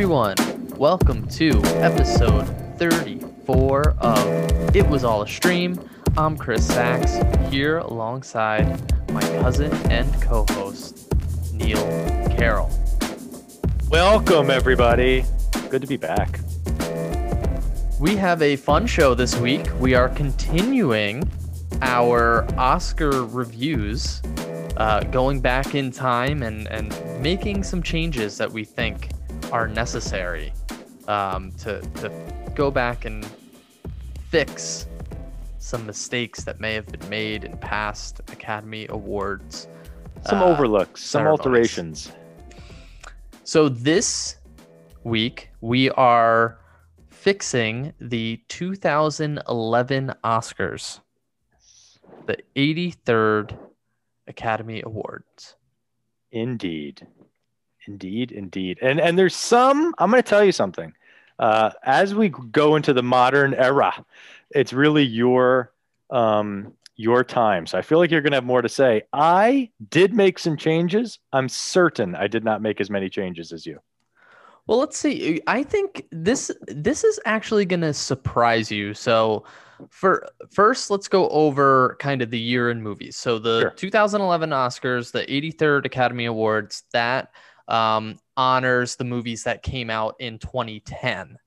everyone. Welcome to episode 34 of It Was All a Stream. I'm Chris Sachs here alongside my cousin and co host, Neil Carroll. Welcome, everybody. Good to be back. We have a fun show this week. We are continuing our Oscar reviews, uh, going back in time and, and making some changes that we think are necessary um, to, to go back and fix some mistakes that may have been made in past Academy Awards. Some uh, overlooks, some ceremonies. alterations. So this week we are fixing the 2011 Oscars, the 83rd Academy Awards. Indeed. Indeed, indeed. And and there's some, I'm going to tell you something. Uh, as we go into the modern era, it's really your um, your time. So I feel like you're going to have more to say. I did make some changes. I'm certain I did not make as many changes as you. Well, let's see. I think this this is actually going to surprise you. So, for first, let's go over kind of the year in movies. So the Sure. 2011 Oscars, the 83rd Academy Awards, that um, honors the movies that came out in 2010.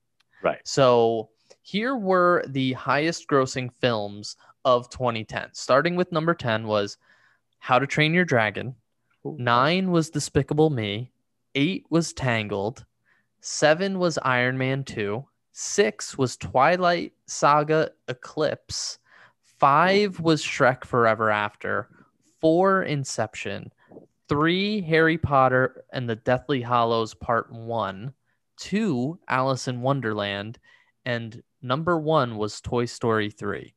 Right. So here were the highest grossing films of 2010. Starting with number 10 was How to Train Your Dragon. Nine was Despicable Me. Eight was Tangled. Seven was Iron Man 2. Six was Twilight Saga Eclipse. Five was Shrek Forever After. Four, Inception. Three, Harry Potter and the Deathly Hallows Part 1. Two, Alice in Wonderland. And number one was Toy Story 3.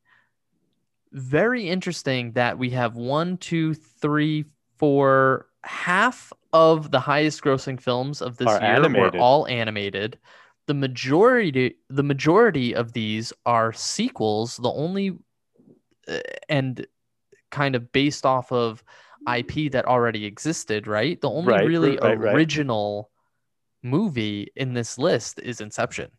Very interesting that we have one, two, three, four, half of the highest grossing films of this year animated. were all animated. The majority the majority of these are sequels. The only uh, and kind of based off of IP that already existed, right? The only Right, really right, right. original movie in this list is Inception.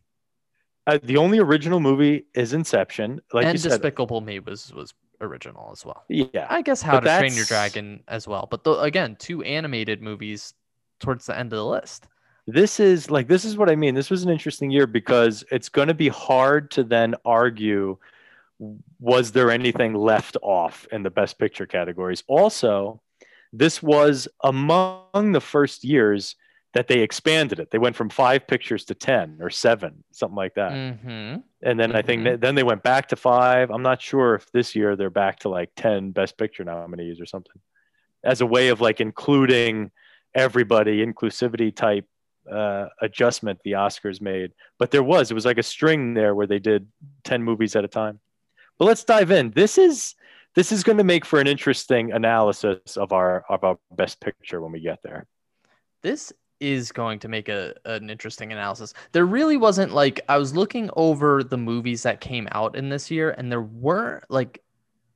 Uh, the only original movie is Inception. Like and you said, Despicable Me was was original as well. yeah. I guess How to Train Your Dragon as well. But the, again, two animated movies towards the end of the list. this is like this is what I mean. This was an interesting year because it's going to be hard to then argue was there anything left off in the best picture categories. Also, this was among the first years that they expanded it. They went from 5 pictures to 10 or 7, something like that. Mm-hmm. And then I think Mhm. that, then they went back to 5. I'm not sure if this year they're back to like 10 best picture nominees or something. As a way of like including everybody, inclusivity type uh, adjustment the Oscars made. But there was, it was like a string there where they did 10 movies at a time. But let's dive in. This is this is going to make for an interesting analysis of our of our best picture when we get there. This is going to make a an interesting analysis. There really wasn't like I was looking over the movies that came out in this year, and there were like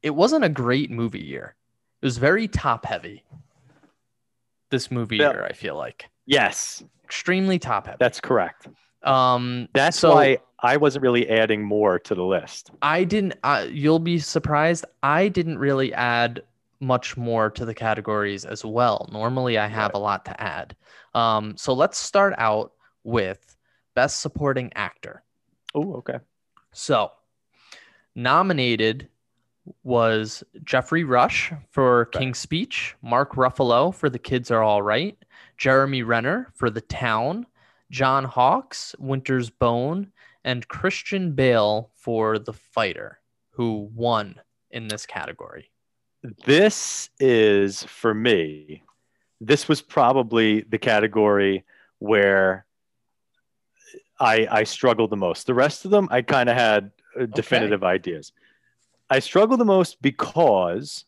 it wasn't a great movie year. It was very top heavy. This movie Yeah. year, I feel like Yes, extremely top heavy. that's correct. Um, That's so why I wasn't really adding more to the list. I didn't. Uh, you'll be surprised. I didn't really add much more to the categories as well. Normally, I have Right. a lot to add. Um, so let's start out with best supporting actor. Oh, okay. So, nominated was Geoffrey Rush for King's Speech, Mark Ruffalo for The Kids Are All Right, Jeremy Renner for The Town, John Hawkes, Winter's Bone, and Christian Bale for The Fighter, who won in this category. This is for me. This was probably the category where I I struggled the most. The rest of them I kind of had uh, definitive ideas. I struggle the most because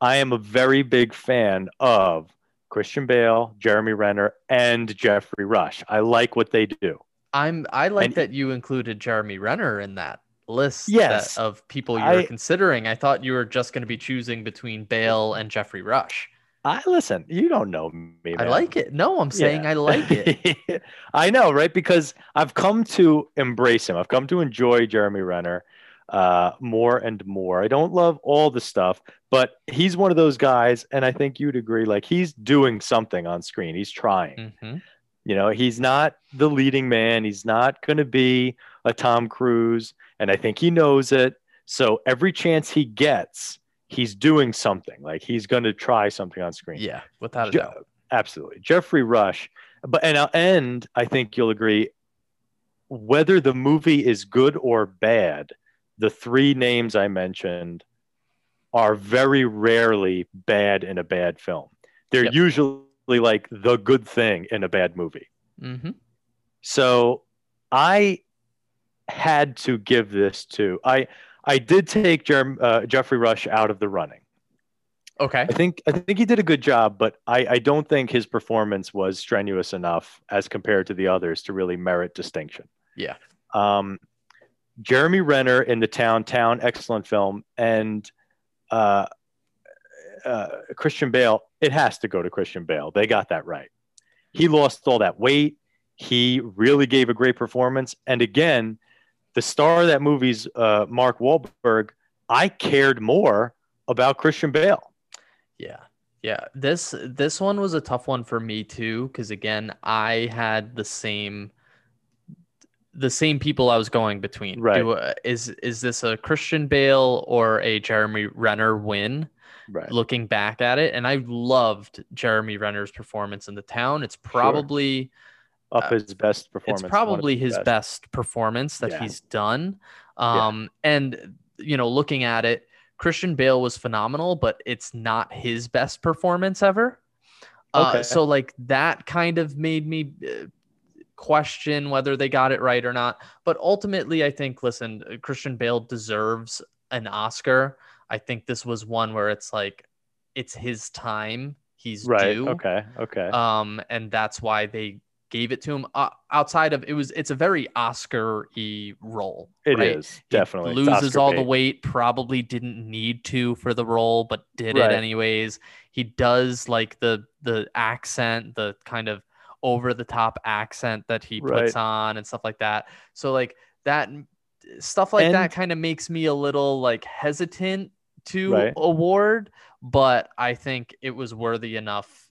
I am a very big fan of Christian Bale, Jeremy Renner, and Geoffrey Rush. I like what they do. I'm I like And- that you included Jeremy Renner in that list that- of people you were I- considering. I thought you were just going to be choosing between Bale and Geoffrey Rush. I listen. You don't know me. I like it. No, I'm saying Yeah. I like it. I know, right? Because I've come to embrace him. I've come to enjoy Jeremy Renner uh, more and more. I don't love all the stuff, but he's one of those guys, and I think you'd agree. Like he's doing something on screen. He's trying. hmm You know, he's not the leading man. He's not going to be a Tom Cruise, and I think he knows it. So every chance he gets, he's doing something. Like he's going to try something on screen. Yeah, without a Je- doubt. absolutely. Geoffrey Rush. But and uh, I'll end, I think you'll agree, whether the movie is good or bad, the three names I mentioned are very rarely bad in a bad film. They're Yep. usually like the good thing in a bad movie. hmm So I had to give this to I I did take Jerem, uh, Geoffrey Rush out of the running. Okay. I think I think he did a good job, but I, I don't think his performance was strenuous enough as compared to the others to really merit distinction. Yeah. Um, Jeremy Renner in the Town Town, excellent film, and uh, uh, Christian Bale. It has to go to Christian Bale. They got that right. He lost all that weight. He really gave a great performance, and again, the star of that movie's uh, Mark Wahlberg. I cared more about Christian Bale. Yeah. Yeah. This this one was a tough one for me too cuz again, I had the same the same people I was going between. Right. Do, uh, is is this a Christian Bale or a Jeremy Renner win? Right. Looking back at it, and I loved Jeremy Renner's performance in the town. It's probably up Uh, his best performance. it's probably his best. performance that Yeah. he's done. Yeah. Um, and you know, looking at it, Christian Bale was phenomenal, but it's not his best performance ever. Uh, Okay. so like that kind of made me uh, question whether they got it right or not. But ultimately, I think listen, uh, Christian Bale deserves an Oscar. I think this was one where it's like it's his time. He's Right. due Okay. Okay. um, and that's why they gave it to him. Uh, outside of it was, it's a very Oscar-y role. It right? is definitely It's loses all the weight. Probably didn't need to for the role, but did Right. it anyways. He does like the the accent, the kind of over the top accent that he puts on and stuff like that. So like that stuff like that kind of makes me a little like hesitant to Right. award, but I think it was worthy enough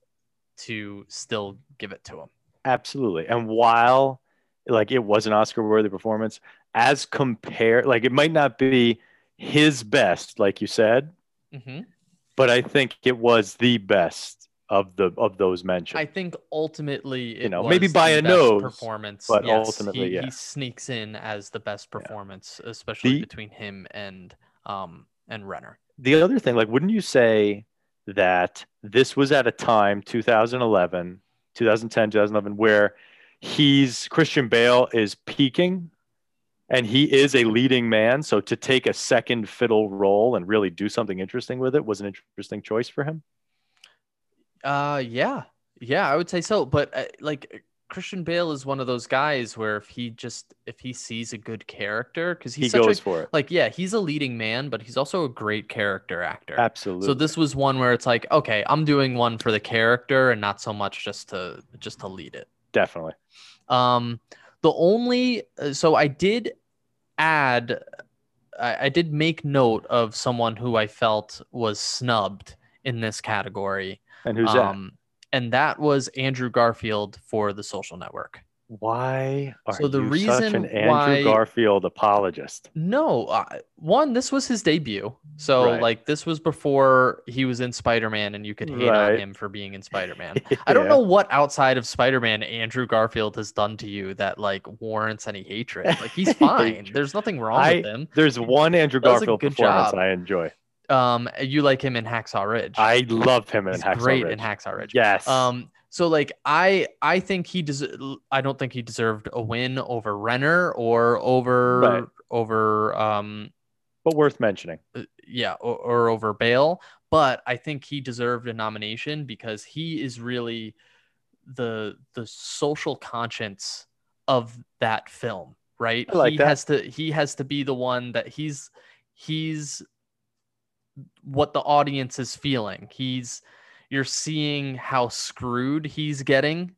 to still give it to him. Absolutely. And while like it was an Oscar worthy performance, as compared, like it might not be his best, like you said, Mm-hmm. but I think it was the best of the of those mentioned. I think ultimately, it know, maybe by a nose, performance, but Yes, ultimately, he, yeah. he sneaks in as the best performance, especially The- between him and um and Renner. The other thing, like, wouldn't you say that this was at a time, 2011, 2010, 2011, where he's Christian Bale is peaking and he is a leading man. So to take a second fiddle role and really do something interesting with it was an interesting choice for him. Uh, yeah, yeah, I would say so. But uh, like Christian Bale is one of those guys where if he just if he sees a good character, because he's he such goes a for it. like yeah, he's a leading man, but he's also a great character actor. Absolutely. So this was one where it's like, okay, I'm doing one for the character and not so much just to just to lead it. definitely. Um, the only uh, so I did add, I, I did make note of someone who I felt was snubbed in this category. And who's um, and that was Andrew Garfield for The Social Network. Why are so the you such an Andrew why- Garfield apologist? No, uh, one, this was his debut. So Right. like this was before he was in Spider-Man and you could hate Right. on him for being in Spider-Man. I don't know what outside of Spider-Man Andrew Garfield has done to you that like warrants any hatred. Like he's fine. There's nothing wrong I- with him. There's one Andrew Garfield good performance job. I enjoy. Um, you like him in Hacksaw Ridge. I love him in he's Hacksaw great Ridge. in Hacksaw Ridge. Yes. Um, so like I I think he des- I don't think he deserved a win over Renner or over Right. over um but worth mentioning. uh, yeah or, or over Bale, but I think he deserved a nomination because he is really the the social conscience of that film, right? I like he that. has to he has to be the one that he's he's what the audience is feeling. He's you're seeing how screwed he's getting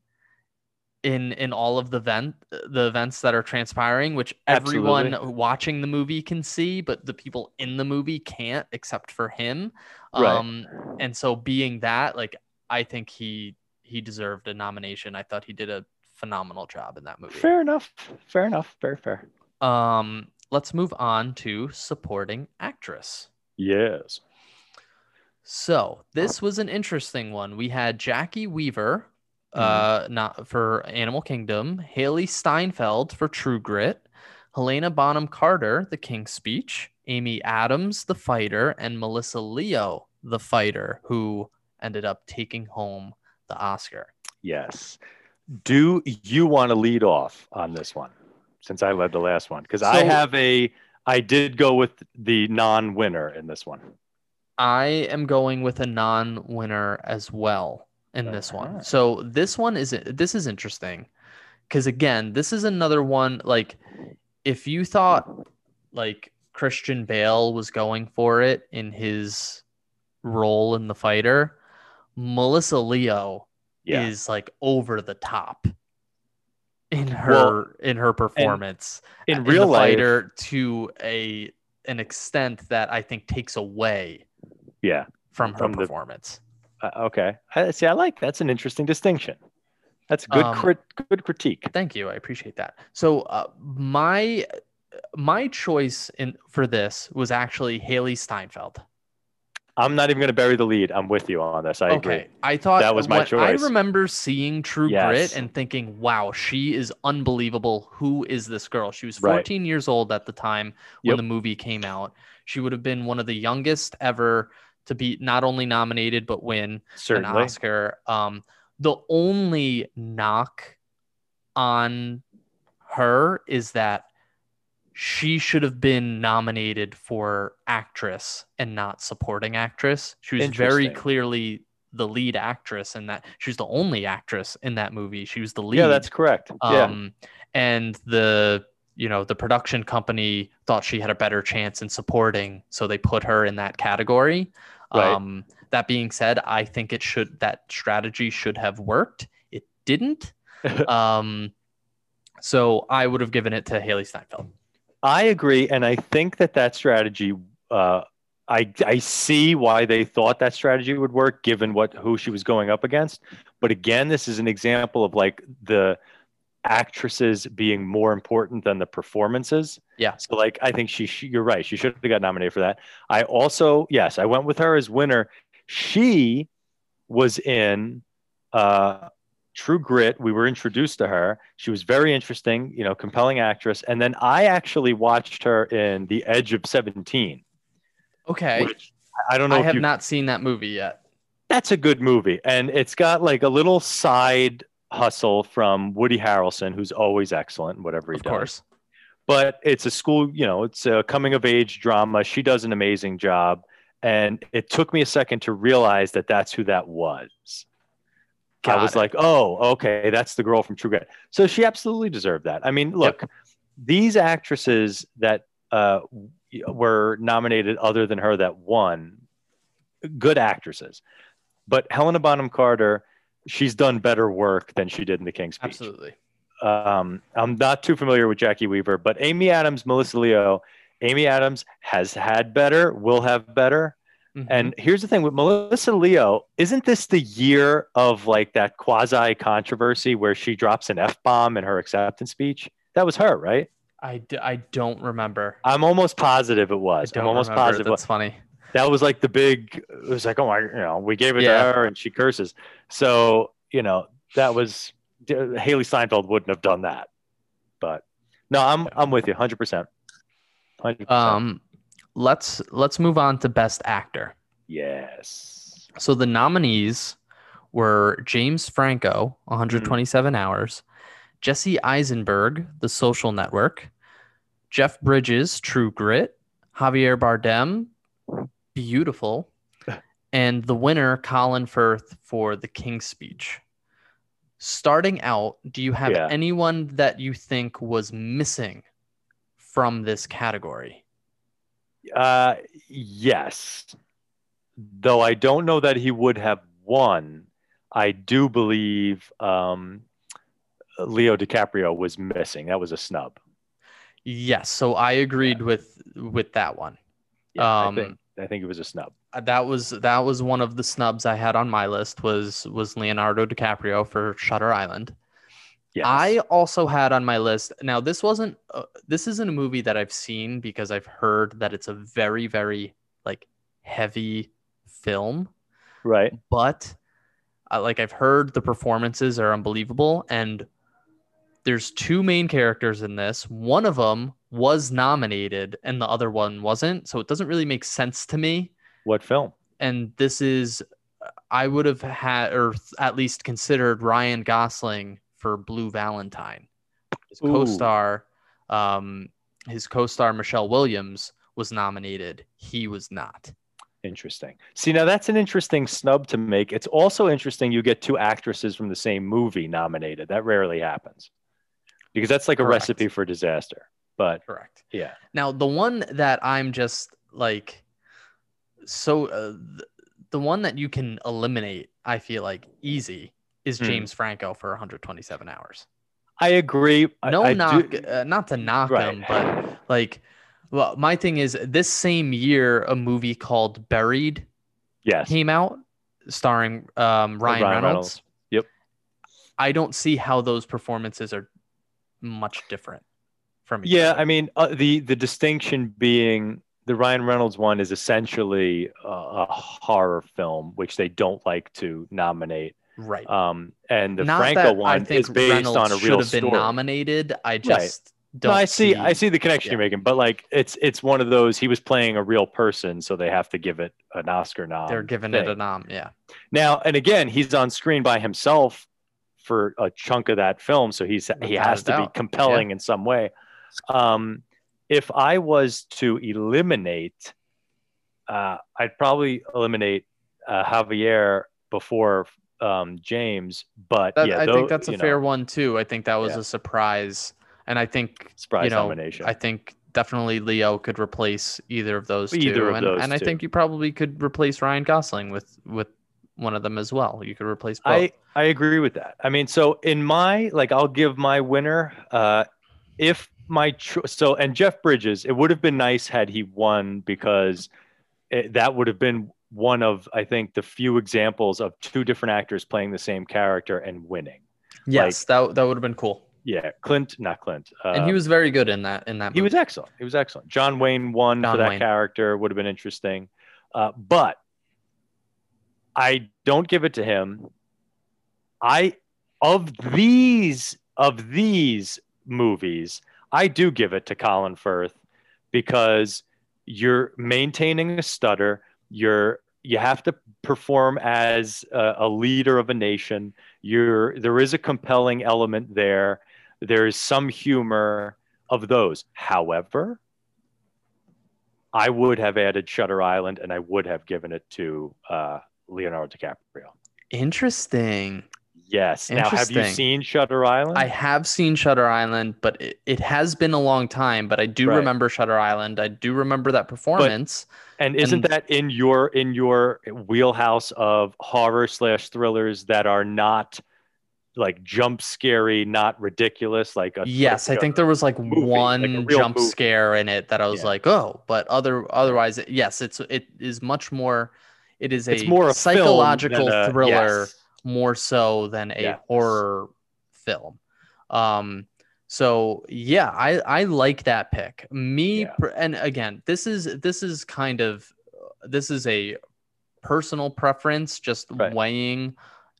in in all of the event the events that are transpiring which everyone Absolutely. watching the movie can see but the people in the movie can't except for him Right. um and so being that like i think he he deserved a nomination i thought he did a phenomenal job in that movie Fair enough. Fair enough. Very fair. um let's move on to supporting actress Yes. So this was an interesting one. We had Jacki Weaver, Mm-hmm. uh, not for Animal Kingdom, Hailee Steinfeld for True Grit, Helena Bonham Carter, The King's Speech, Amy Adams, The Fighter, and Melissa Leo, The Fighter, who ended up taking home the Oscar. Yes. Do you want to lead off on this one since I led the last one? Because I have a, I did go with the non winner in this one. I am going with a non-winner as well in this one. So this one is this is interesting because again, this is another one like if you thought like Christian Bale was going for it in his role in the fighter, Melissa Leo Yeah. is like over the top in her Well, in her performance in in real the life, fighter to a an extent that I think takes away yeah. from her From the- performance. Uh, okay. I, see, I like that's an interesting distinction. That's good, Um, crit, good critique. Thank you, I appreciate that. So uh, my my choice in for this was actually Hailee Steinfeld. I'm not even going to bury the lead. I'm with you on this. I agree. okay, I thought That was my choice. I remember seeing True Yes. Grit and thinking, "Wow, she is unbelievable. Who is this girl?" She was Right. 14 years old at the time when Yep. the movie came out. She would have been one of the youngest ever to be not only nominated but win an Oscar. Um, the only knock on her is that she should have been nominated for actress and not supporting actress. She was very clearly the lead actress in that. She was the only actress in that movie. She was the lead. Yeah, that's correct. yeah. Um, and the you know the production company thought she had a better chance in supporting, so they put her in that category. Right. Um, that being said, I think it should that strategy should have worked. It didn't. um, so I would have given it to Hailee Steinfeld. I agree, and I think that that strategy. Uh, I I see why they thought that strategy would work, given what who she was going up against. But again, this is an example of like the actresses being more important than the performances. Yeah. So like, I think she, she you're right. She should have got nominated for that. I also yes, I went with her as winner. She was in uh, True Grit. We were introduced to her. She was very interesting, you know, compelling actress. And then I actually watched her in The Edge of Seventeen. Okay, Which I don't know I have you not seen that movie yet. that's a good movie and it's got like a little side hustle from woody harrelson who's always excellent whatever he does. Of does course. but it's a school you know it's a coming of age drama she does an amazing job and it took me a second to realize that that's who that was i was it. like oh okay that's the girl from true grit. So she absolutely deserved that. I mean look these actresses that uh, were nominated other than her that won good actresses. But helena bonham carter she's done better work than she did in the king's speech. Absolutely. um, i'm not too familiar with jacki weaver but amy adams melissa leo amy adams has had better will have better Mhm. and here's the thing with melissa leo isn't this the year of like that quasi controversy where she drops an f-bomb in her acceptance speech that was her right I, d- I don't remember. i'm almost positive it was i'm don't almost remember. positive That's funny. that was like the big it was like oh my you know we gave it Yeah. to her and she curses so you know that was hailee steinfeld wouldn't have done that but no i'm i'm with you 100% 100% Um, let's let's move on to best actor. yes So the nominees were James Franco, 127 mm. hours, Jesse Eisenberg, The Social Network, Jeff Bridges, True Grit, Javier Bardem, Beautiful, and the winner, Colin Firth, for The King's Speech. Starting out, do you have Yeah. anyone that you think was missing from this category? Uh yes though i don't know that he would have won, I do believe um, Leo DiCaprio was missing. That was a snub. Yes, so I agreed with with that one. Yeah, Um, I think I think it was a snub. Uh, That was that was one of the snubs I had on my list was was Leonardo DiCaprio for Shutter Island. Yes. I also had on my list. Now this wasn't uh, this isn't a movie that I've seen because I've heard that it's a very very like heavy film, right. but uh, like I've heard the performances are unbelievable and there's two main characters in this. One of them was nominated and the other one wasn't, so it doesn't really make sense to me What film? and this is I would have had or at least considered Ryan Gosling for Blue Valentine. His Ooh. co-star, um, his co-star Michelle Williams was nominated. He was not. Interesting. See, now that's an interesting snub to make. It's also interesting you get two actresses from the same movie nominated. That rarely happens because that's like a recipe for disaster. But Correct. yeah, Now the one that I'm just like so uh, th- the one that you can eliminate, I feel like easy is Hmm. James Franco for 127 hours. I agree. No I knock do- uh, not to knock Right. him but like well my thing is this same year a movie called buried yes, came out starring um, ryan, Ryan reynolds. Reynolds. Yep. i don't see how those performances are much different from each Yeah, other. I mean uh, the the distinction being the Ryan Reynolds one is essentially a, a horror film, which they don't like to nominate. Right Um, and the not Franco one is based reynolds on a real been story. nominated i just No, don't No, I see, I see the connection yeah. you're making, but like it's it's one of those. He was playing a real person, so they have to give it an Oscar nom. they're giving thing. it a nom yeah now. And again, he's on screen by himself for a chunk of that film, so he's he Without has to be compelling in some way. Um, if I was to eliminate, uh, I'd probably eliminate uh, Javier before um, James, but That- yeah, i though, think that's a know, fair one too i think that was Yeah. a surprise and i think surprise you know, nomination. I think definitely Leo could replace either of those two. Of and, those and I think you probably could replace Ryan Gosling with with one of them as well. You could replace both. I I agree with that. I mean, so in my like, I'll give my winner. Uh, if my cho- so and Jeff Bridges, it would have been nice had he won because it, that would have been one of I think the few examples of two different actors playing the same character and winning. yes, that that would have been cool. Yeah, Clint, not Clint. Uh, and he was very good in that in that he movie. was excellent. He was excellent. John Wayne won John for that Wayne. character. Would have been interesting, uh, but I don't give it to him. I of these of these movies, I do give it to Colin Firth because you're maintaining a stutter. You're you have to perform as a, a leader of a nation. You're there is a compelling element there. There is some humor of those. However, I would have added Shutter Island and I would have given it to uh, Leonardo DiCaprio. Interesting. Yes. Now, have you seen Shutter Island? I have seen Shutter Island, but it, it has been a long time. But I do Right. remember Shutter Island. I do remember that performance. and isn't and- that in your in your wheelhouse of horror slash thrillers that are not like jump scary, not ridiculous? Like a yes, I like a- think there was like movie, one like jump movie. scare in it that I was Yeah. like, oh, but other otherwise, yes, it's it is much more. It is a it's more a psychological a- thriller yes. More so than a horror film. Um, so yeah, I I like that pick. Me Yeah. and again, this is this is kind of this is a personal preference, just Right. weighing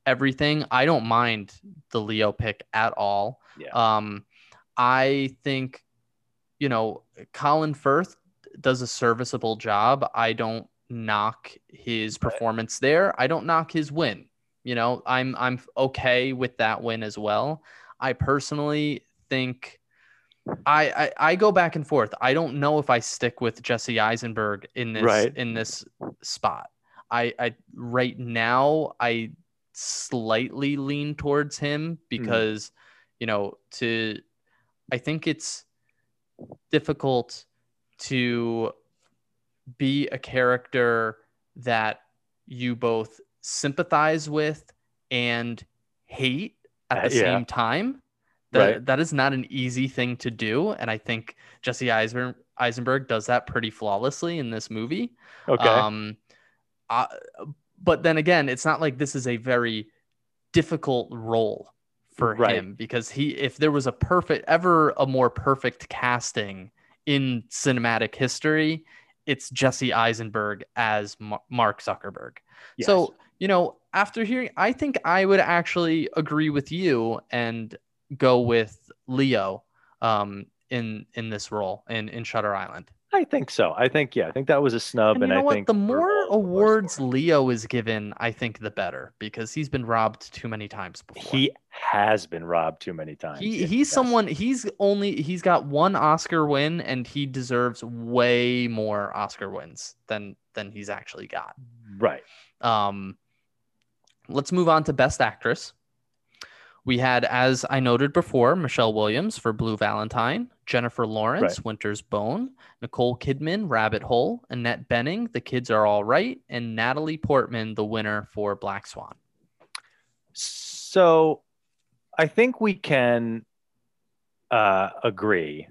everything. I don't mind the Leo pick at all. Yeah. Um, I think, you know, Colin Firth does a serviceable job. I don't knock his Right. performance there. I don't knock his win. You know, I'm I'm okay with that win as well. I personally think I, I I go back and forth. I don't know if I stick with Jesse Eisenberg in this Right. in this spot. I I right now I slightly lean towards him hmm. because you know to I think it's difficult to be a character that you both sympathize with and hate at Uh, the yeah. same time. That, Right. that is not an easy thing to do. And I think Jesse Eisenberg, Eisenberg does that pretty flawlessly in this movie. Okay. Um, uh, but then again, it's not like this is a very difficult role for Right. him because he, if there was a perfect, ever a more perfect casting in cinematic history, it's Jesse Eisenberg as Ma- Mark Zuckerberg. Yes. So, you know, after hearing, I think I would actually agree with you and go with Leo um, in in this role in in Shutter Island. I think so. I think yeah. I think that was a snub, And and, you know I what? think The more all of us awards. Leo is given, I think the better because he's been robbed too many times before. he has been robbed too many times. he he's yes. someone he's only he's got one Oscar win and he deserves way more Oscar wins than than he's actually got. right. Um, let's move on to Best Actress. We had, as I noted before, Michelle Williams for Blue Valentine, Jennifer Lawrence, Winter's Bone, Nicole Kidman, Rabbit Hole, Annette Bening, The Kids Are All Right, and Natalie Portman, the winner for Black Swan. So, I think we can uh, agree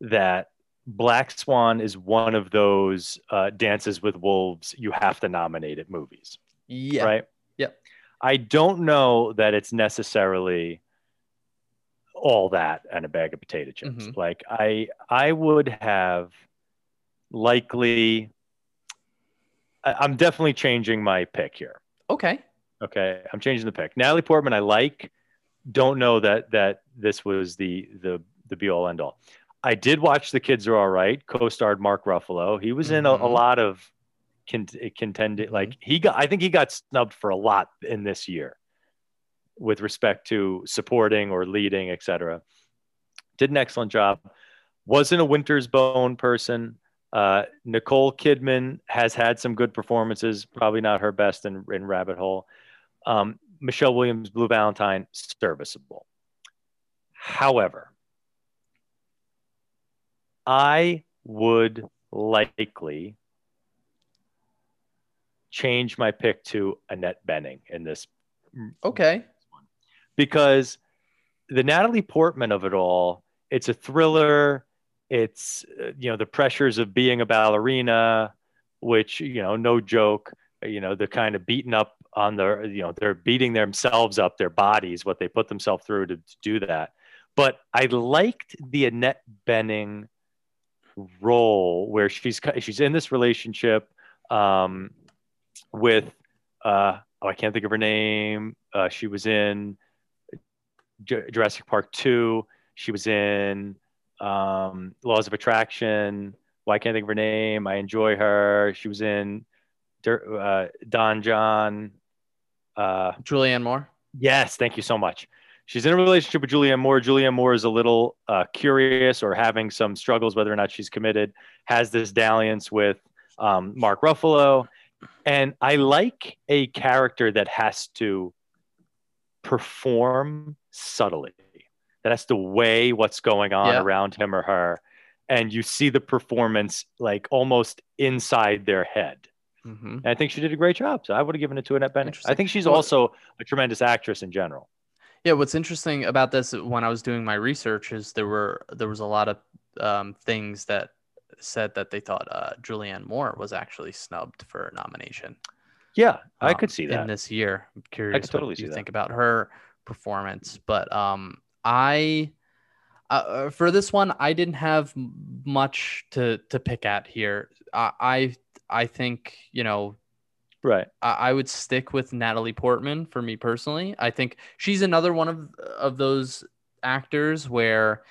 that Black Swan is one of those uh, Dances with Wolves you have to nominate at movies. Yeah. right? I don't know that it's necessarily all that and a bag of potato chips. Mhm. Like I I would have likely I- I'm definitely changing my pick here. Okay. Okay. I'm changing the pick. Natalie Portman I like. Don't know that that this was the the the be all end all. I did watch The Kids Are All Right, co-starred Mark Ruffalo. He was in a, a Mhm. lot of contended Mhm. like he got I think he got snubbed for a lot in this year with respect to supporting or leading, etc. Did an excellent job. Wasn't a Winter's Bone person. Uh, Nicole Kidman has had some good performances, probably not her best in, in Rabbit Hole. Um, Michelle Williams, Blue Valentine, serviceable. However, I would likely change my pick to Annette Bening in this Okay. because the Natalie Portman of it all, it's a thriller. It's you know the pressures of being a ballerina, which you know no joke. You know they're kind of beaten up on their you know they're beating themselves up their bodies what they put themselves through to, to do that. But I liked the Annette Bening role where she's she's in this relationship um, with uh, oh I can't think of her name. Uh, she was in J- Jurassic Park two. She was in um, Laws of Attraction. Why can't I think of her name? I enjoy her. She was in uh, Don Jon. Uh, Julianne Moore. Yes, thank you so much. She's in a relationship with Julianne Moore. Julianne Moore is a little uh, curious or having some struggles whether or not she's committed. Has this dalliance with um, Mark Ruffalo, and I like a character that has to perform subtly, that has to weigh what's going on Yeah. around him or her, and you see the performance like almost inside their head. hmm And I think she did a great job. So I would have given it to Annette Bening. I think she's also a tremendous actress in general. Yeah, what's interesting about this when I was doing my research is there were there was a lot of um, things that said that they thought uh, Julianne Moore was actually snubbed for a nomination. Yeah, I um, could see that in this year. I'm curious totally what you that. think about her performance, but um, I uh, for this one I didn't have much to to pick at here. I I, I think you know Right. I, I would stick with Natalie Portman for me personally. I think she's another one of of those actors where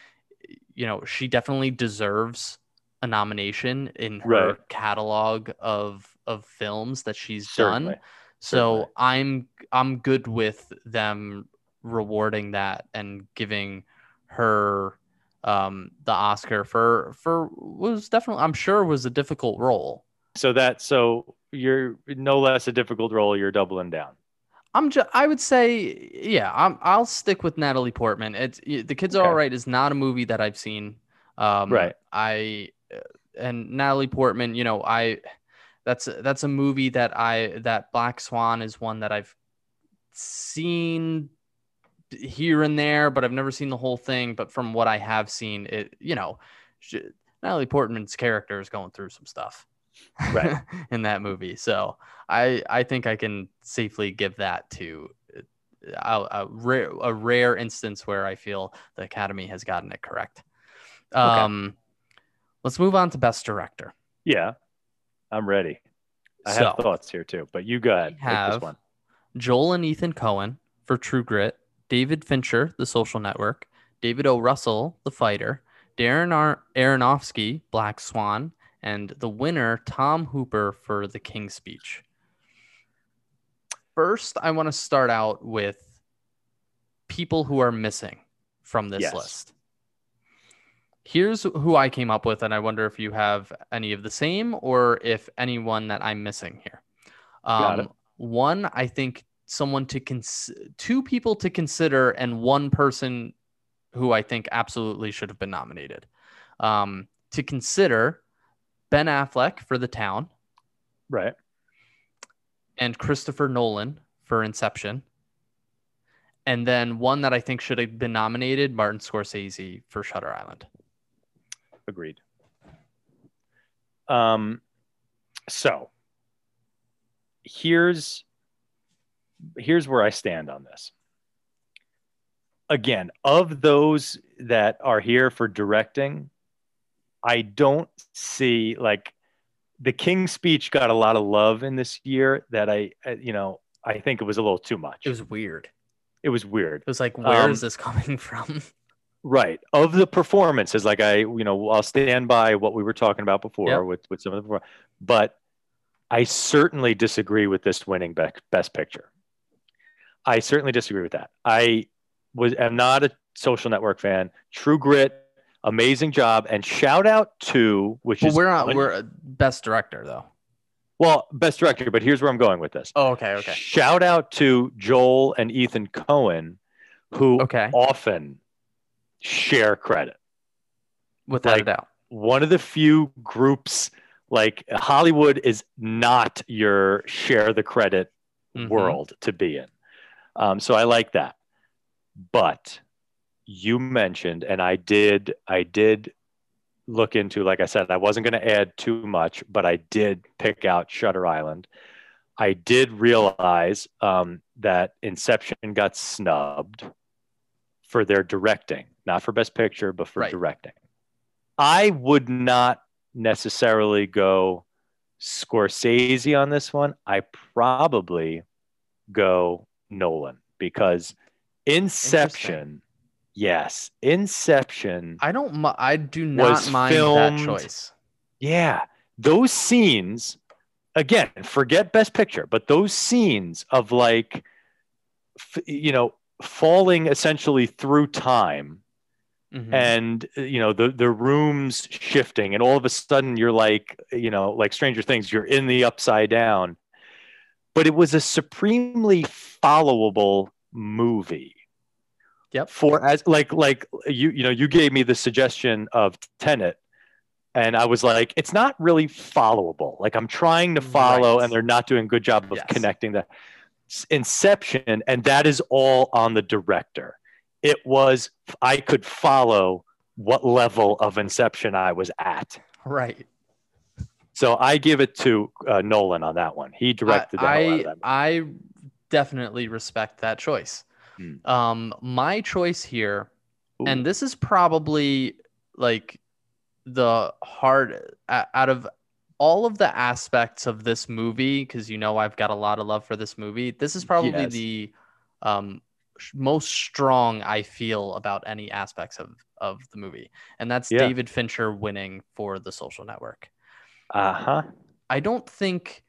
you know she definitely deserves a nomination in her Right. catalog of of films that she's Certainly. done. So Certainly. I'm I'm good with them rewarding that and giving her um the Oscar for for was definitely I'm sure was a difficult role. So that so you're no less a difficult role. You're doubling down. I'm just I would say yeah, I'm I'll stick with Natalie Portman. It's The Kids Are Okay. All Right is not a movie that I've seen. Um Right. I and Natalie Portman, you know, I that's that's a movie that I that Black Swan is one that I've seen here and there, but I've never seen the whole thing. But from what I have seen, it you know, Natalie Portman's character is going through some stuff, Right. in that movie. So I I think I can safely give that to a, a rare a rare instance where I feel the Academy has gotten it correct. Um, let's move on to Best Director. Yeah, I'm ready. I So- have thoughts here too, but you go ahead. We have- this one. Joel and Ethan Coen for True Grit, David Fincher, The Social Network, David O. Russell, The Fighter, Darren Ar- Aronofsky, Black Swan, and the winner, Tom Hooper, for The King's Speech. First, I want to start out with people who are missing from this Yes. list. Here's who I came up with, and I wonder if you have any of the same or if anyone that I'm missing here. Um, one, I think someone to cons- two people to consider, and one person who I think absolutely should have been nominated. Um, to consider Ben Affleck for The Town Right. and Christopher Nolan for Inception. And then one that I think should have been nominated, Martin Scorsese for Shutter Island. Agreed. Um, so here's here's where I stand on this. Again, of those that are here for directing, I don't see like the King's speech got a lot of love in this year that I, you know, I think it was a little too much. It was weird. it was weird. It was like, where is Um, this coming from? Right. Of the performances, like I, you know, I'll stand by what we were talking about before Yep. with, with some of the, but I certainly disagree with this winning best, best picture. I certainly disagree with that. I was am not a social network fan. True Grit, amazing job, and shout out to which well, is we're not. We're uh, best director though. well best director. But here's where I'm going with this. Oh, okay. Okay. Shout out to Joel and Ethan Coen, who Okay. often share credit. Without like, a doubt. one of the few groups like Hollywood is not your share the credit Mhm. world to be in. Um, so I like that. But you mentioned, and I did, I did look into, like I said, I wasn't going to add too much, but I did pick out Shutter Island. I did realize um, that Inception got snubbed for their directing, not for Best Picture, but for Right. directing. I would not necessarily go Scorsese on this one. I probably go Nolan because Inception, yes, Inception, I don't. I do not mind that choice. yeah, those scenes, again, forget Best Picture, but those scenes of like, f- you know, falling essentially through time Mhm. and you know the the rooms shifting and all of a sudden you're like you know like stranger things you're in the upside down but it was a supremely followable movie Yep. for as like like you you know you gave me the suggestion of tenet and i was like it's not really followable like i'm trying to follow Right. and they're not doing a good job of Yes. connecting the inception and that is all on the director it was i could follow what level of inception i was at right. so i give it to uh, nolan on that one he directed I that. I definitely respect that choice. Hmm. Um, my choice here, Ooh. and this is probably like the hard out of all of the aspects of this movie because you know I've got a lot of love for this movie. This is probably Yes. the um most strong I feel about any aspects of of the movie, and that's Yeah. David Fincher winning for The Social Network. uh-huh I don't think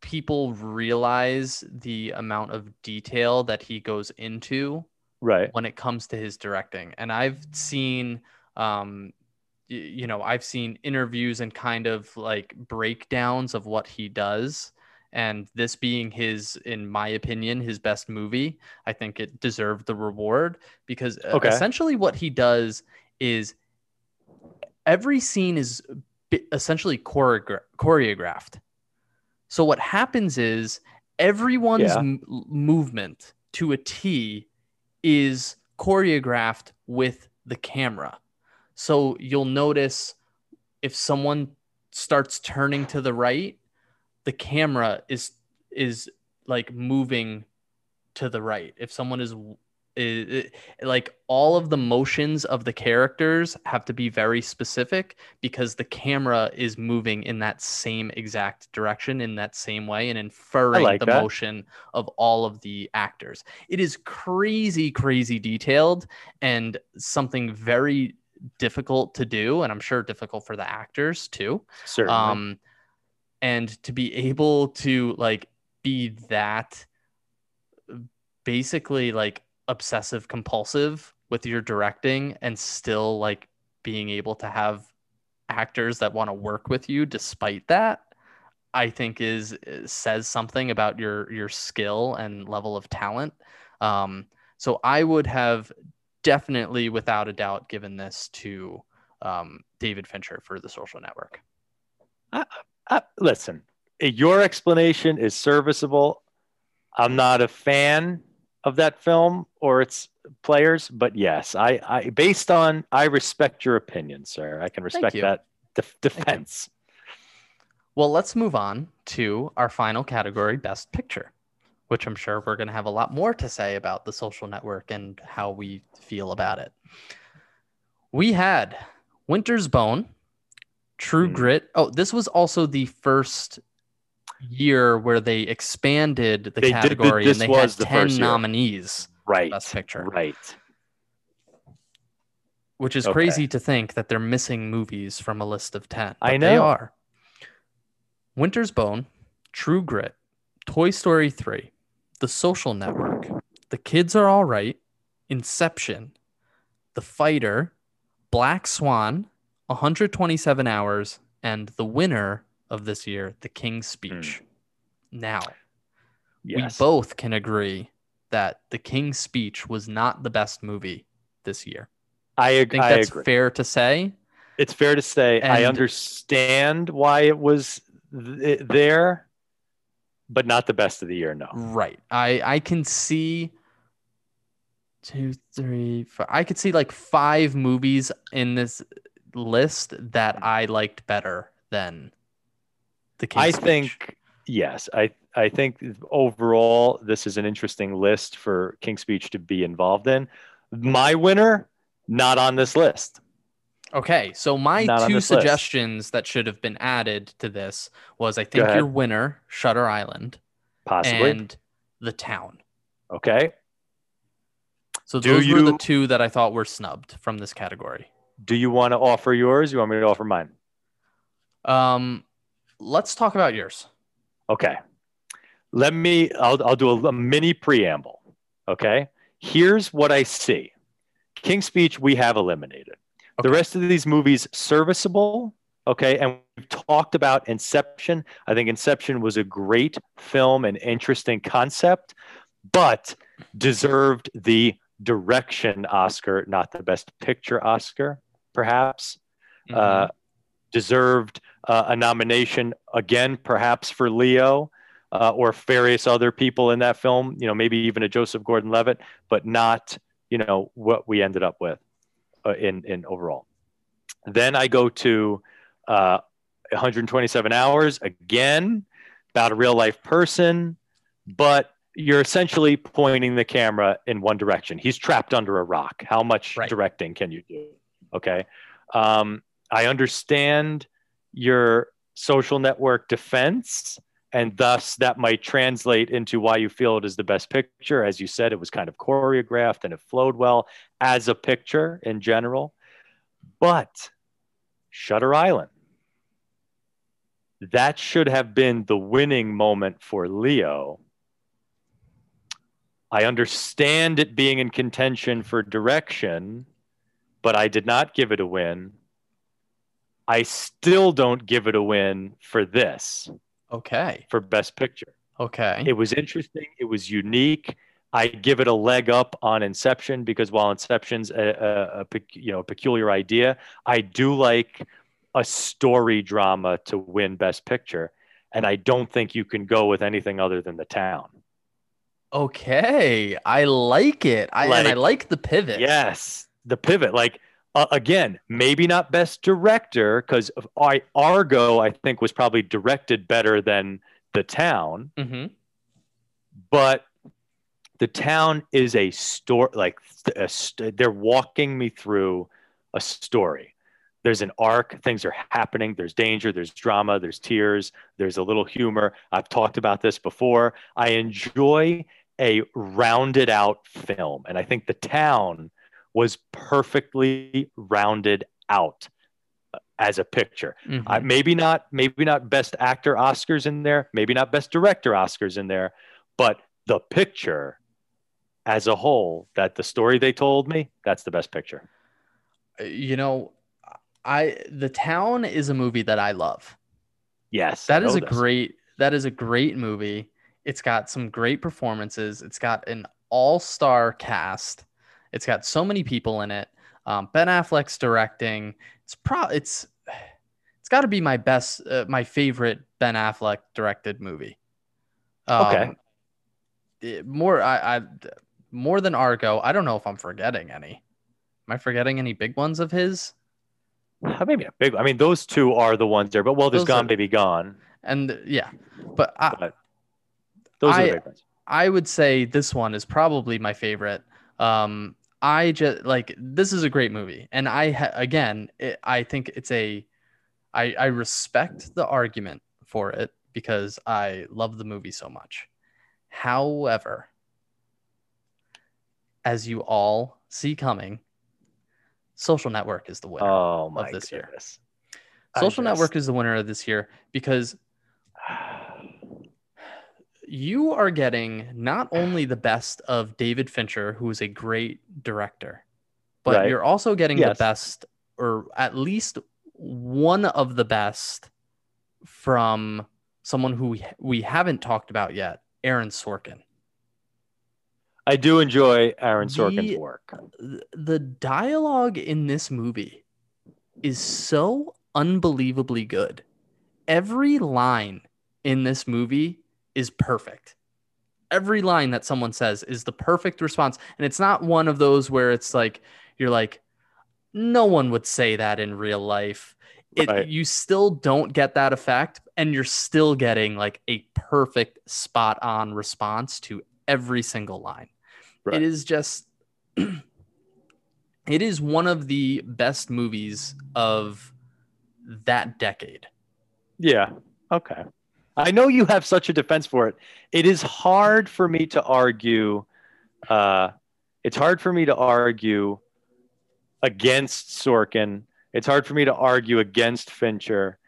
people realize the amount of detail that he goes into right when it comes to his directing. And I've seen, um, you know, I've seen interviews and kind of like breakdowns of what he does. And this being his, in my opinion, his best movie, I think it deserved the reward because Okay. essentially what he does is every scene is essentially choreogra- choreographed So what happens is everyone's Yeah. m- movement to a T is choreographed with the camera. So you'll notice if someone starts turning to the right, the camera is is like moving to the right. If someone is is like all of the motions of the characters have to be very specific because the camera is moving in that same exact direction in that same way and inferring like the that. motion of all of the actors. It is crazy, crazy detailed and something very difficult to do, and I'm sure difficult for the actors too. Certainly. Um, and to be able to like be that basically like obsessive compulsive with your directing and still like being able to have actors that want to work with you despite that i think is says something about your your skill and level of talent um so i would have definitely without a doubt given this to um, david fincher for the social network Uh, listen, your explanation is serviceable. I'm not a fan of that film or its players, but yes, I, I based on I respect your opinion, sir. I can respect that def- defense. Well, let's move on to our final category, Best Picture, which I'm sure we're going to have a lot more to say about the social network and how we feel about it. We had Winter's Bone, True Hmm. Grit. Oh, this was also the first year where they expanded the They category this and they had the 10 nominees, Right. Best Picture. Right. which is Okay. crazy to think that they're missing movies from a list of 10. I but They know. are. Winter's Bone, True Grit, Toy Story 3, The Social Network, The Kids Are All Right, Inception, The Fighter, Black Swan, 127 Hours, and the winner of this year, The King's Speech. Hmm. Now, Yes. we both can agree that The King's Speech was not the best movie this year. I, I ag- think I that's fair to say. It's fair to say. I understand why it was th- there, but not the best of the year. No. Right. I I can see two, three, four. I could see like five movies in this list that I liked better than the King's I Speech. think yes. I I think overall this is an interesting list for King's Speech to be involved in. My winner, not on this list. Okay, so my Not two this list. suggestions that should have been added to this was I think your winner, Shutter Island, Possibly. and The Town. okay. So Do those were the two that I thought were snubbed from this category. Do you want to offer yours? You want me to offer mine? Um, let's talk about yours. Okay. Let me, I'll, I'll do a, a mini preamble. Okay. Here's what I see King's Speech, we have eliminated. The rest of these movies, serviceable. Okay. And we've talked about Inception. I think Inception was a great film and interesting concept, but deserved the direction Oscar, not the best picture Oscar, perhaps Mhm. uh, deserved uh, a nomination again, perhaps for Leo uh, or various other people in that film. You know, maybe even a Joseph Gordon-Levitt, but not you know what we ended up with uh, in in overall. Then I go to uh, 127 hours again about a real life person, but you're essentially pointing the camera in one direction. He's trapped under a rock. How much Right. directing can you do? Okay. Um, I understand your social network defense, and thus that might translate into why you feel it is the best picture. As you said, it was kind of choreographed and it flowed well as a picture in general. But Shutter Island, that should have been the winning moment for Leo. I understand it being in contention for direction, but I did not give it a win. I still don't give it a win for this, Okay. for Best Picture. Okay. It was interesting. It was unique. I give it a leg up on Inception because while Inception's a, a, a you know a peculiar idea, I do like a story drama to win Best Picture, and I don't think you can go with anything other than the town. Okay, I like it. I and I Like- like the pivot. Yes, the pivot. Like uh, again, maybe not best director because I Argo I think was probably directed better than the town, hmm but the town is a story. Like a st- they're walking me through a story. There's an arc. Things are happening. There's danger. There's drama. There's tears. There's a little humor. I've talked about this before. I enjoy a rounded out film, and I think the town was perfectly rounded out uh, as a picture. Mm-hmm. Uh, maybe not, maybe not best actor Oscars in there, maybe not best director Oscars in there, but the picture as a whole, that the story they told me, that's the best picture. you know, I the town is a movie that I love. Yes, That is a this. great that is a great movie. It's got some great performances. It's got an all-star cast. It's got so many people in it. Um, ben Affleck's directing. It's pro it's it's got to be my best uh, my favorite Ben Affleck directed movie. Okay. it- more I, I more than Argo. I don't know if I'm forgetting any. Am I forgetting any big ones of his? Uh, Maybe a big. I mean, those two are the ones there. But well, there's Those Gone are- Baby Gone. And yeah, but I, But those are I- the big ones. I would say this one is probably my favorite. Um, I just like this is a great movie, and I ha- again, it, I think it's a, I I respect the argument for it because I love the movie so much. However, as you all see coming, Social Network is the winner. Oh my this year. goodness. I Social Network is the winner of this year because you are getting not only the best of David Fincher, who is a great director, but Right. you're also getting Yes. the best, or at least one of the best, from someone who we, we haven't talked about yet, Aaron Sorkin. I do enjoy Aaron Sorkin's The- work. The dialogue in this movie is so unbelievably good. Every line in this movie is perfect. Every line that someone says is the perfect response. And it's not one of those where it's like, you're like, no one would say that in real life. It, Right. You still don't get that effect, and you're still getting like a perfect spot on response to every single line. Right. It is just, it is one of the best movies of that decade. Yeah. Okay. I know you have such a defense for it. It is hard for me to argue. Uh, it's hard for me to argue against Sorkin. It's hard for me to argue against Fincher.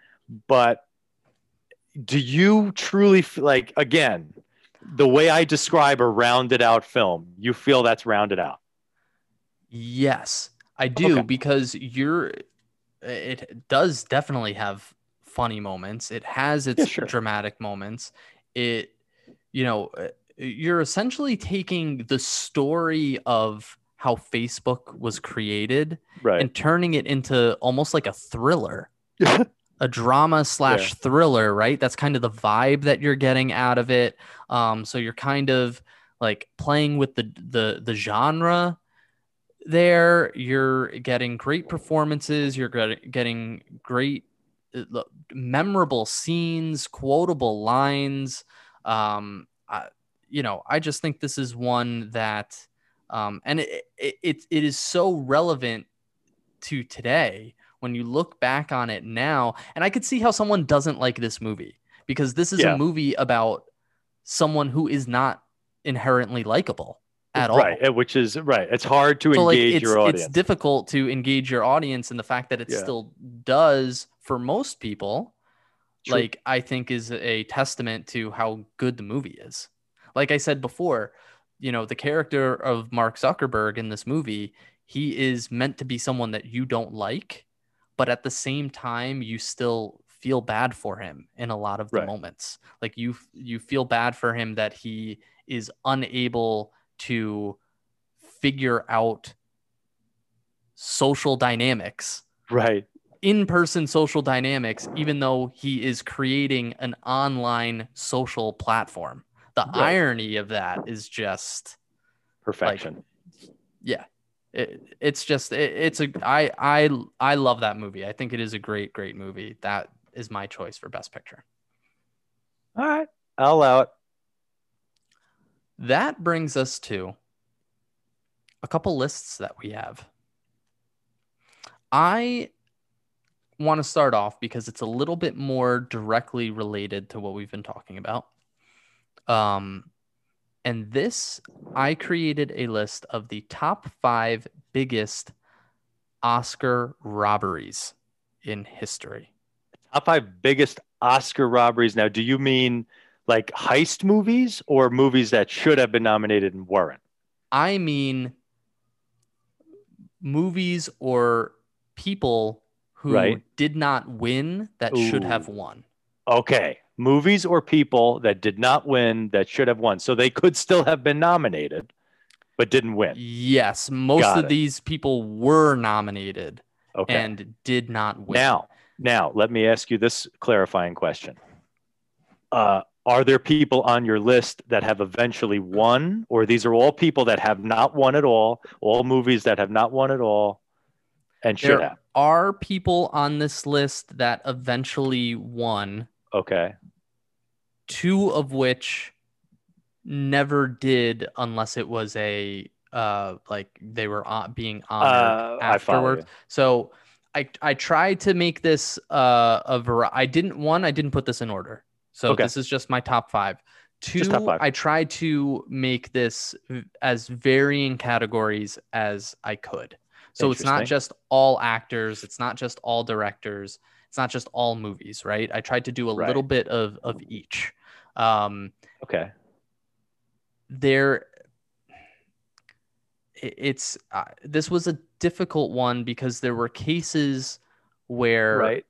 But do you truly like again the way I describe a rounded out film? You feel that's rounded out? Yes, I do Okay. because you're it does definitely have funny moments. It has its Yeah, sure. dramatic moments. It you know, uh, you're essentially taking the story of how Facebook was created Right. and turning it into almost like a thriller. a drama slash thriller, right? That's kind of the vibe that you're getting out of it. Um, so you're kind of like playing with the the the genre there. You're getting great performances. You're getting great, memorable scenes, quotable lines. Um, I, you know, I just think this is one that, um, and it, it it is so relevant to today when you look back on it now and i could see how someone doesn't like this movie because this is Yeah. a movie about someone who is not inherently likable at all right. eh, Which is right. It's hard to so like engage it's your audience. it's difficult to engage your audience and the fact that it Yeah. still does for most people True. like i think is a testament to how good the movie is like i said before you know the character of mark zuckerberg in this movie he is meant to be someone that you don't like but at the same time you still feel bad for him in a lot of the Right. moments like you you feel bad for him that he is unable to figure out social dynamics right. In-person social dynamics even though he is creating an online social platform the Right. irony of that is just Perfection. yeah it, it's just it, it's a I, I i love that movie i think it is a great great movie that is my choice for best picture All right. I'll allow it. that brings us to a couple lists that we have i want to start off because it's a little bit more directly related to what we've been talking about um and this i created a list of the top five biggest oscar robberies in history Top five biggest Oscar robberies. Now, do you mean like heist movies or movies that should have been nominated and weren't? I mean movies or people who Right. did not win that should have won. Okay. Movies or people that did not win that should have won. So they could still have been nominated, but didn't win. Yes, most Got of it. these people were nominated Okay. and did not win. Now, now let me ask you this clarifying question. Uh, are there people on your list that have eventually won, or these are all people that have not won at all, all movies that have not won at all and should there have? are people on this list that eventually won, Okay. two of which never did unless it was a uh like they were on, being honored Uh, afterwards. you. So I I tried to make this uh a var- I didn't one I didn't put this in order. So Okay. this is just my top 5. Two Just top five. I tried to make this as varying categories as I could. So it's not just all actors, it's not just all directors, it's not just all movies, right? I tried to do a Right. little bit of of each. Um Okay. there it's uh, this was a difficult one because there were cases where Right.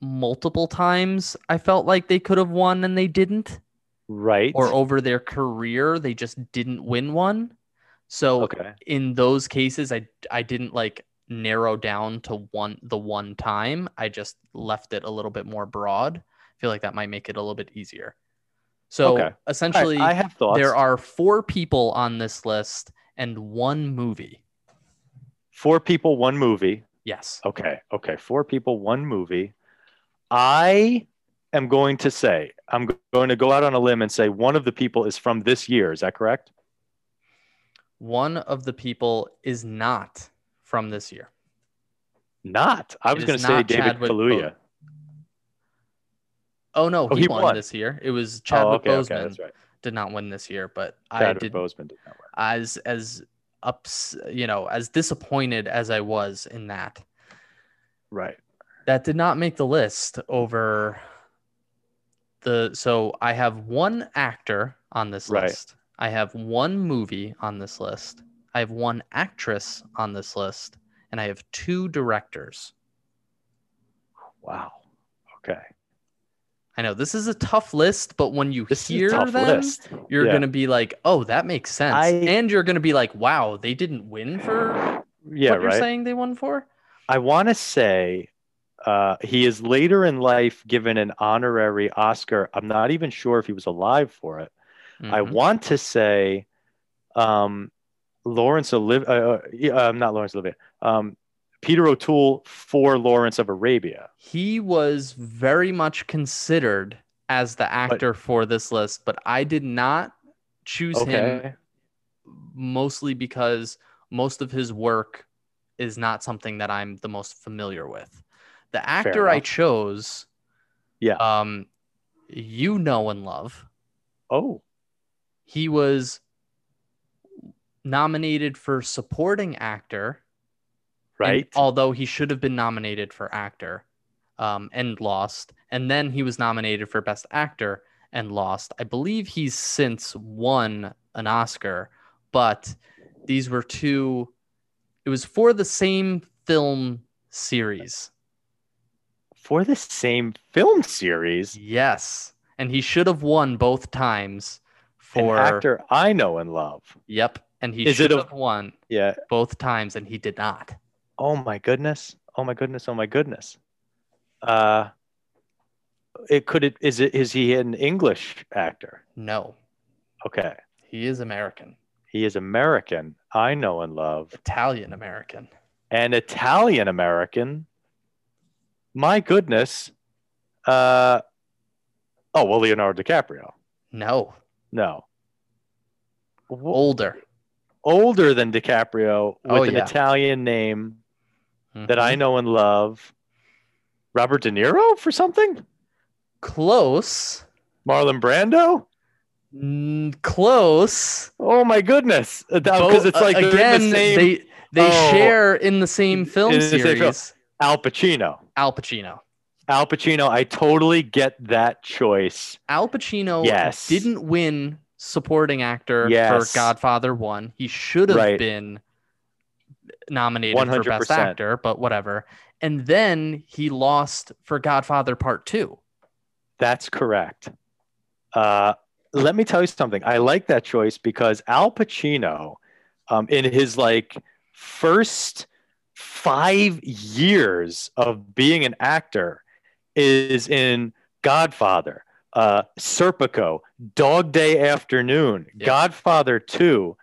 multiple times I felt like they could have won and they didn't Right. or over their career they just didn't win one. So okay. in those cases I I didn't like narrow down to one the one time. I just left it a little bit more broad. I feel like that might make it a little bit easier. So Okay. All right, essentially I have thoughts. there are four people on this list and one movie. four people, one movie. Yes. Okay. Okay. Four people, one movie. I am going to say, I'm going to go out on a limb and say one of the people is from this year. Is that correct? One of the people is not from this year. Not. I was going to say David Chadwick Kaluuya. Oh no, Oh, he, he won, won. this year. It was Oh, Chadwick okay. Boseman Okay. Right. did not win this year, but I Chadwick did Boseman did not win. as as ups, you know, as disappointed as I was in that. Right. That did not make the list over the so I have one actor on this Right. list. I have one movie on this list. I have one actress on this list and I have two directors. Wow. Okay. I know this is a tough list, but when you This hear is a tough them, list. you're Yeah. gonna be like, "Oh, that makes sense," I- and you're gonna be like, "Wow, they didn't win for Yeah. what you're saying they won for." I want to say uh, he is later in life given an honorary Oscar. I'm not even sure if he was alive for it. I Mhm. want to say um, Laurence Olivier, uh, uh, uh, not Laurence Olivier, um, Peter O'Toole for Lawrence of Arabia. he was very much considered as the actor for this list, but I did not choose him mostly because most of his work is not something that I'm the most familiar with. The actor I chose, Yeah. um, you know and love. Oh, He was nominated for supporting actor, and right. although he should have been nominated for actor, um, and lost, and then he was nominated for best actor and lost. I believe he's since won an Oscar, but these were two. It was for the same film series. for the same film series, Yes, and he should have won both times. An actor I know and love. yep, and he Is it should a- have won Yeah. both times, and he did not. Oh my goodness. Oh my goodness. Oh my goodness. Uh, it could it is it is he an English actor? No, Okay, he is American, he is American. I know and love Italian American. an Italian American. My goodness. Uh, oh well, Leonardo DiCaprio. No, No, older. older than DiCaprio with Oh, an yeah. Italian name that I know and love. Robert De Niro for something? close, Marlon Brando? Mm, close. Oh my goodness! Because it's like they're again, the same they they Oh. share in the same film In the same film. series. Al Pacino. Al Pacino. Al Pacino. I totally get that choice. Al Pacino Yes. didn't win supporting actor Yes. for Godfather 1. He should have Right. been nominated for Best Actor, but whatever. And then he lost for Godfather Part 2. That's correct. Uh, let me tell you something. I like that choice because Al Pacino, um, in his like first five years of being an actor, is in Godfather, uh, Serpico, Dog Day Afternoon, Yeah. Godfather Two.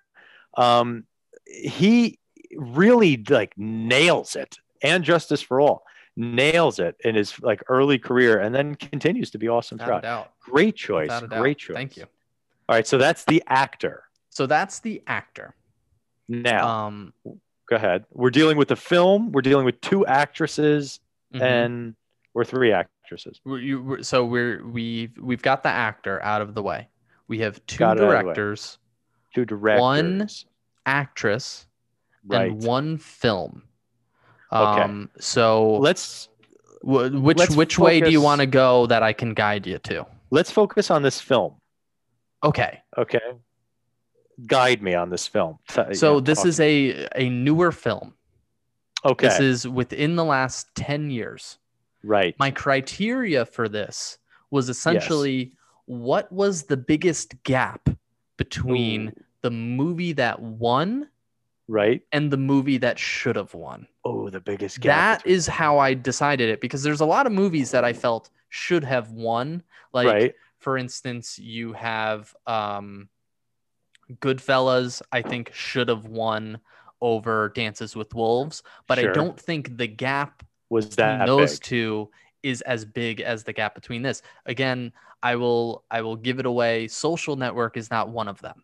Um, he really like nails it, and Justice for All nails it in his like early career, and then continues to be awesome Without throughout. Great choice. Without a doubt. Great choice. Thank you. All right, so that's the actor. So that's the actor. Now, Um, go ahead. We're dealing with a film. We're dealing with two actresses mhm. and or three actresses. We- you- we- so we're we've we've got the actor out of the way. We have two Got it out of the way. directors, Two directors. One actress, right. and one film. Okay. Um, so let's wh- which let's which way do you want to go that I can guide you to? let's focus on this film. Okay. Okay. Guide me on this film. So this talk- is a a newer film. okay. This is within the last 10 years. Right. My criteria for this was essentially what was the biggest gap between Ooh, the movie that won right. and the movie that should have won. Oh, the biggest gap. that is how I decided it because there's a lot of movies that I felt should have won. Like right. for instance, you have um Goodfellas, I think should have won over Dances with Wolves, but I don't think the gap Was that those big? two is as big as the gap between this. Again, I will I will give it away. Social Network is not one of them.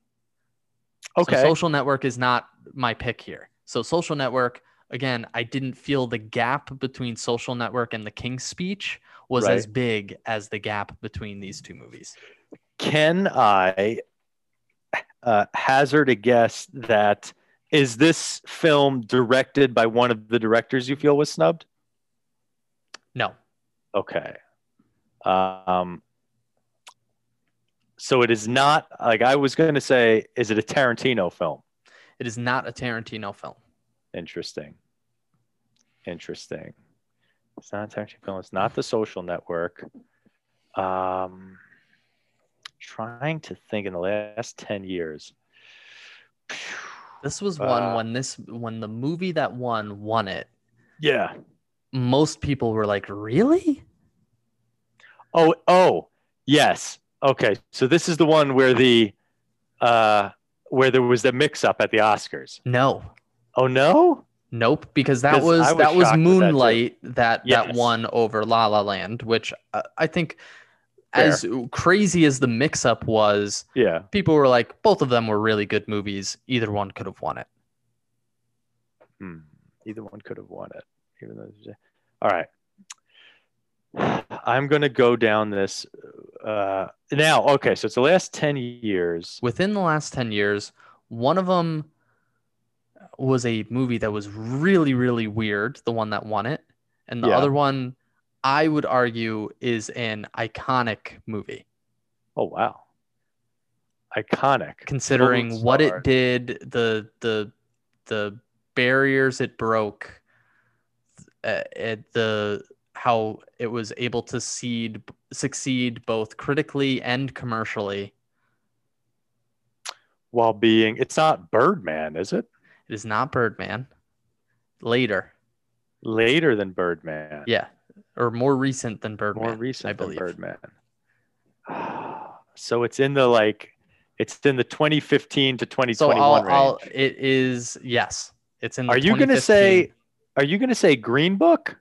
So Okay. Social Network is not my pick here. So Social Network, again, I didn't feel the gap between Social Network and The King's Speech was as big as the gap between these two movies. Can I uh, hazard a guess that is this film directed by one of the directors you feel was snubbed? No. Okay. Um, so it is not like I was going to say. Is it a Tarantino film? It is not a Tarantino film. Interesting. Interesting. It's not a Tarantino film. It's not The Social Network. Um, trying to think in the last ten years. This was one Uh, when this when the movie that won won it. Yeah. Most people were like, "Really?" Oh, oh, yes. Okay, so this is the one where the uh where there was the mix up at the Oscars. No. Oh no? Nope, because that was, was that was shocked with that, too. Moonlight that that, Yes. won over La La Land, which uh, I think Fair. as crazy as the mix up was, Yeah. people were like both of them were really good movies. Either one could have won it. Hmm. Either one could have won it. Even though all right. I'm gonna go down this uh now. Okay, so it's the last 10 years. Within the last 10 years, one of them was a movie that was really really weird, the one that won it, and the Yeah. other one I would argue is an iconic movie. Oh wow. Iconic. considering what it did, the the the barriers it broke, uh, it, the how it was able to seed succeed both critically and commercially. While being it's not Birdman, is it? It is not Birdman. Later, Later than Birdman. Yeah, or more recent than Birdman. More recent I than believe. Birdman. So it's in the like, it's in the 2015 to So 2021 I'll, range. I'll. It is yes. It's in. The Are you gonna say? Are you gonna say Green Book?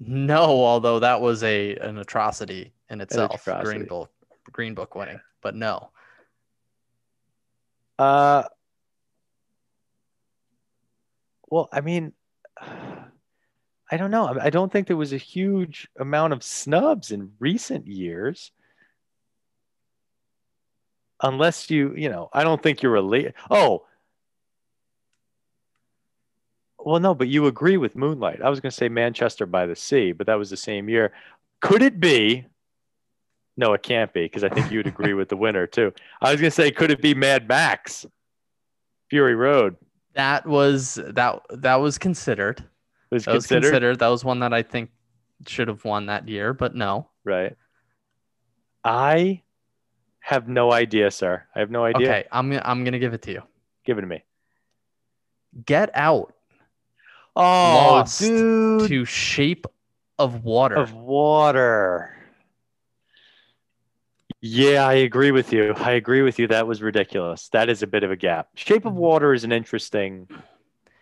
no? Although that was a an atrocity in itself. atrocity. Green Book, Green Book winning, but no. Uh, well, I mean, I don't know. I don't think there was a huge amount of snubs in recent years. Unless you, you know, I don't think you're related. Oh, well, no, but you agree with Moonlight. I was going to say Manchester by the Sea, but that was the same year. Could it be? No, it can't be because I think you'd agree with the winner too. I was going to say, could it be Mad Max? Fury Road That was that that was considered. was That was considered, considered. That was one that I think should have won that year, but no. right? I have no idea, sir. I have no idea. Okay, I'm I'm gonna give it to you. Give it to me. Get Out Oh, Lost dude, to Shape of Water. of water. Yeah, I agree with you. I agree with you. That was ridiculous. That is a bit of a gap. Shape of mm. Water is an interesting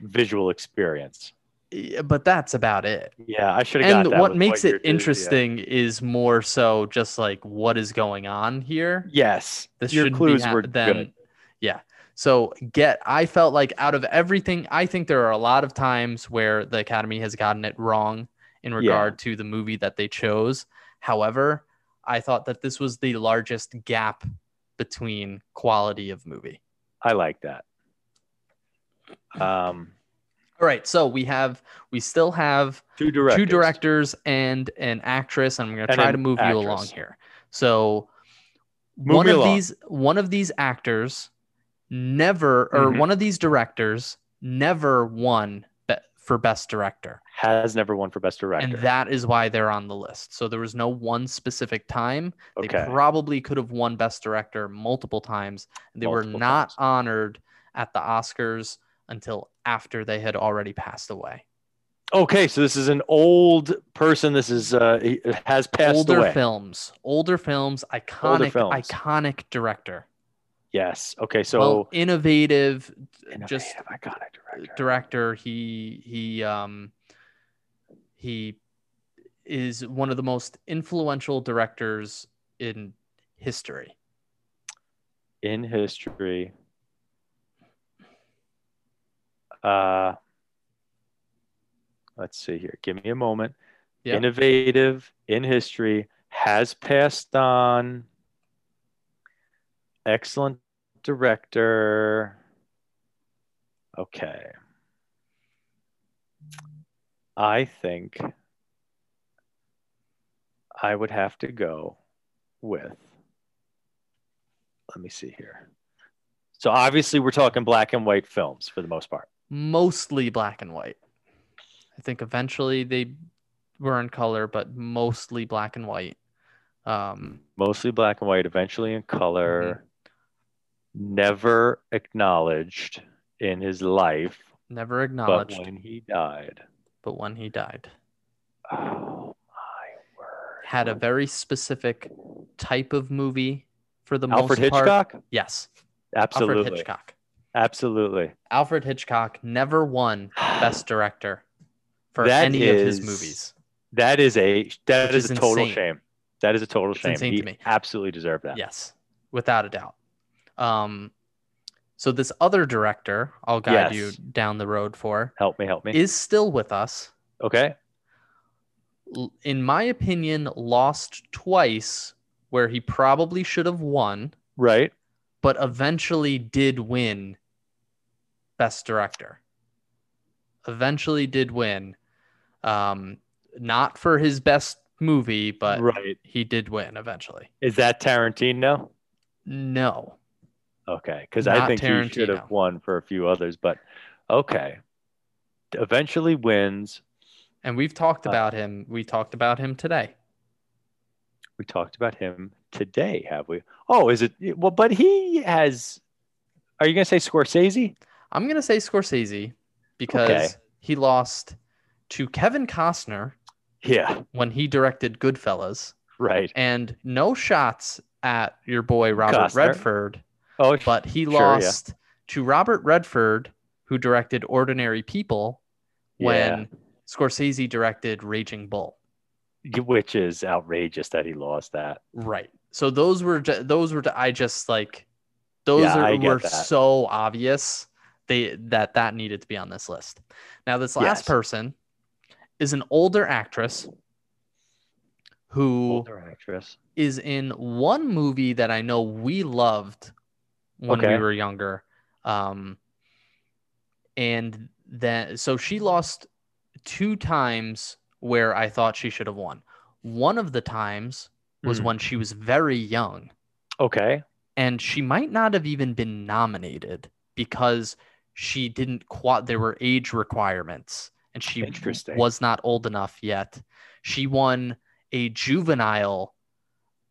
visual experience. Yeah, but that's about it. Yeah, I should have got And what makes you're it doing, yeah. interesting is more so just like what is going on here. Yes, This your clues be ha- were then good. yeah. So get I felt like out of everything, I think there are a lot of times where the Academy has gotten it wrong in regard to the movie that they chose. However, I thought that this was the largest gap between quality of movie. I like that. Um, All right, so we have we still have two directors. two directors and an actress. And I'm going to try to move you along here. So Move one of along. these one of these actors never or Mhm. one of these directors never won be- for best director. has never won for best director. And that is why they're on the list. So there was no one specific time. They probably could have won best director multiple times. They were not times. honored at the Oscars until after they had already passed away. Okay, so this is an old person. This is uh has passed older away. films, older films, iconic, films. iconic director. Yes. Okay, so well, innovative, innovative, just iconic director. director. He he um he is one of the most influential directors in history. in history. Uh let's see here. Give me a moment. Yeah. Innovative in history has passed on. Excellent director. Okay. I think I would have to go with let me see here. So obviously we're talking black and white films for the most part. Mostly black and white. I think eventually they were in color, but mostly black and white. Um, Mostly black and white, eventually in color. Never acknowledged in his life, never acknowledged. but when he died. but when he died, Oh my word. had a very specific type of movie for the Alfred most part. Hitchcock? Yes, Absolutely. Alfred Hitchcock. Absolutely. Alfred Hitchcock never won Best Director for That any of his movies. That is a that is is a total insane. shame. That is a total It's shame. he to me. absolutely deserved that. Yes, without a doubt. Um, so this other director, I'll guide you down the road for, Help me, help me. is still with us. okay. In my opinion, lost twice where he probably should have won, Right. but eventually did win Best Director. Eventually did win. Um, not for his best movie, but right. he did win eventually. Is that Tarantino? No. No. Okay, because I think he should have won for a few others, but okay. Eventually wins. And we've talked Uh, about him. We talked about him today. We talked about him today, have we? Oh, is it? Well, but he has. Are you going to say Scorsese? I'm gonna say Scorsese because Okay. he lost to Kevin Costner Yeah, when he directed Goodfellas, right. and no shots at your boy Robert Costner. Redford, Oh, but he Sure, yeah. lost to Robert Redford, who directed Ordinary People, when Scorsese directed Raging Bull. which is outrageous that he lost that. Right. So those were those were I just like those Yeah, are, were that. so obvious they that that needed to be on this list. Now this last Yes. person is an older actress who Older actress. is in one movie that I know we loved when we were younger. Um, and then, so she lost two times where I thought she should have won. One of the times was Mm. when she was very young, Okay. and she might not have even been nominated because she didn't quite, there were age requirements and she was not old enough yet. She won a juvenile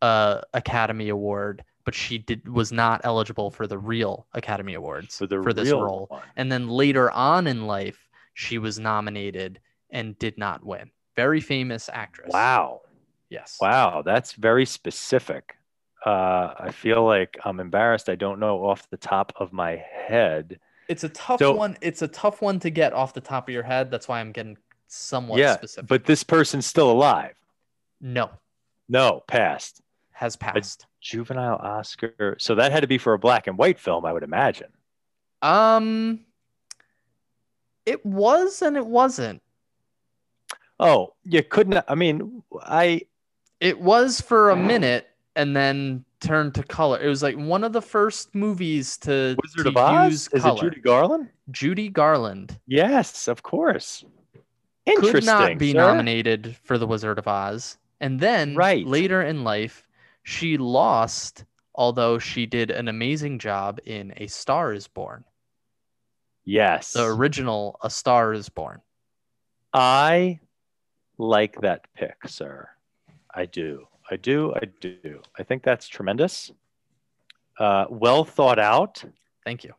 uh, Academy Award, but she did was not eligible for the real Academy Awards For the this role. one. And then later on in life, she was nominated and did not win. Very famous actress. Wow. Yes. Wow. That's very specific. Uh, I feel like I'm embarrassed. I don't know off the top of my head. It's a tough So- one. It's a tough one to get off the top of your head. That's why I'm getting somewhat yeah, specific. but this person's still alive. no, No, passed. Has passed. Juvenile Oscar. So that had to be for a black and white film, I would imagine. Um, it was and it wasn't. Oh, you couldn't. I mean, I It was for a minute and then turned to color. It was like one of the first movies to, Wizard to of Oz. use Is color. it Judy Garland? Judy Garland Yes, of course. Interesting. could not be sir. nominated for the Wizard of Oz, and then Right. later in life, she lost. Although she did an amazing job in A Star Is Born, Yes. the original A Star Is Born. I like that pick, sir. I do. I do. I do. I think that's tremendous. Uh, well thought out. Thank you.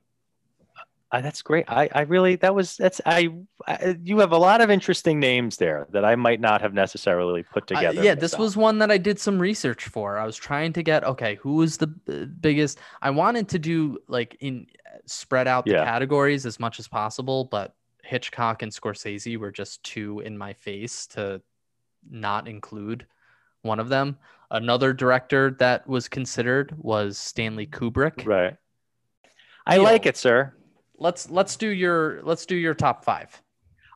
Uh, that's great. I, I really that was that's I, I you have a lot of interesting names there that I might not have necessarily put together. yeah, this was one that I did some research for. I was trying to get okay, who was the biggest? I wanted to do like in spread out the Yeah. categories as much as possible, but Hitchcock and Scorsese were just too in my face to not include one of them. Another director that was considered was Stanley Kubrick. right. I like it, sir. Let's let's do your let's do your top five.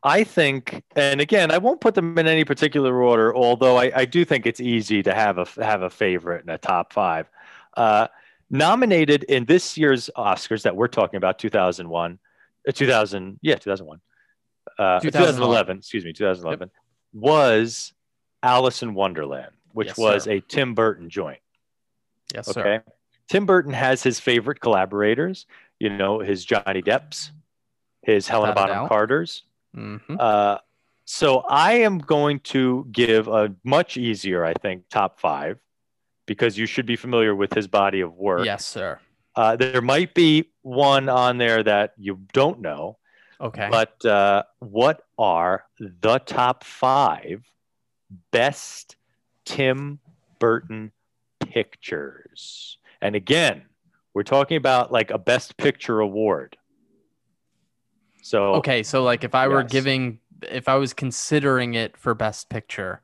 I think, and again, I won't put them in any particular order, although I, I do think it's easy to have a have a favorite in a top five. Uh, nominated in this year's Oscars that we're talking about, 2001, uh, 2000, yeah, 2001, uh, 2011. 2011, excuse me, 2011, was Alice in Wonderland, which Yes, was sir. a Tim Burton joint. Yes, Okay. sir. Tim Burton has his favorite collaborators, you know, his Johnny Depps, his Helena Bonham doubt. Carters. hmm Uh, so I am going to give a much easier, I think, top five because you should be familiar with his body of work. Yes, sir. Uh, there might be one on there that you don't know, Okay. but uh, what are the top five best Tim Burton pictures? And again, we're talking about like a best picture award. So Okay, so like if I were giving, if I was considering it for best picture,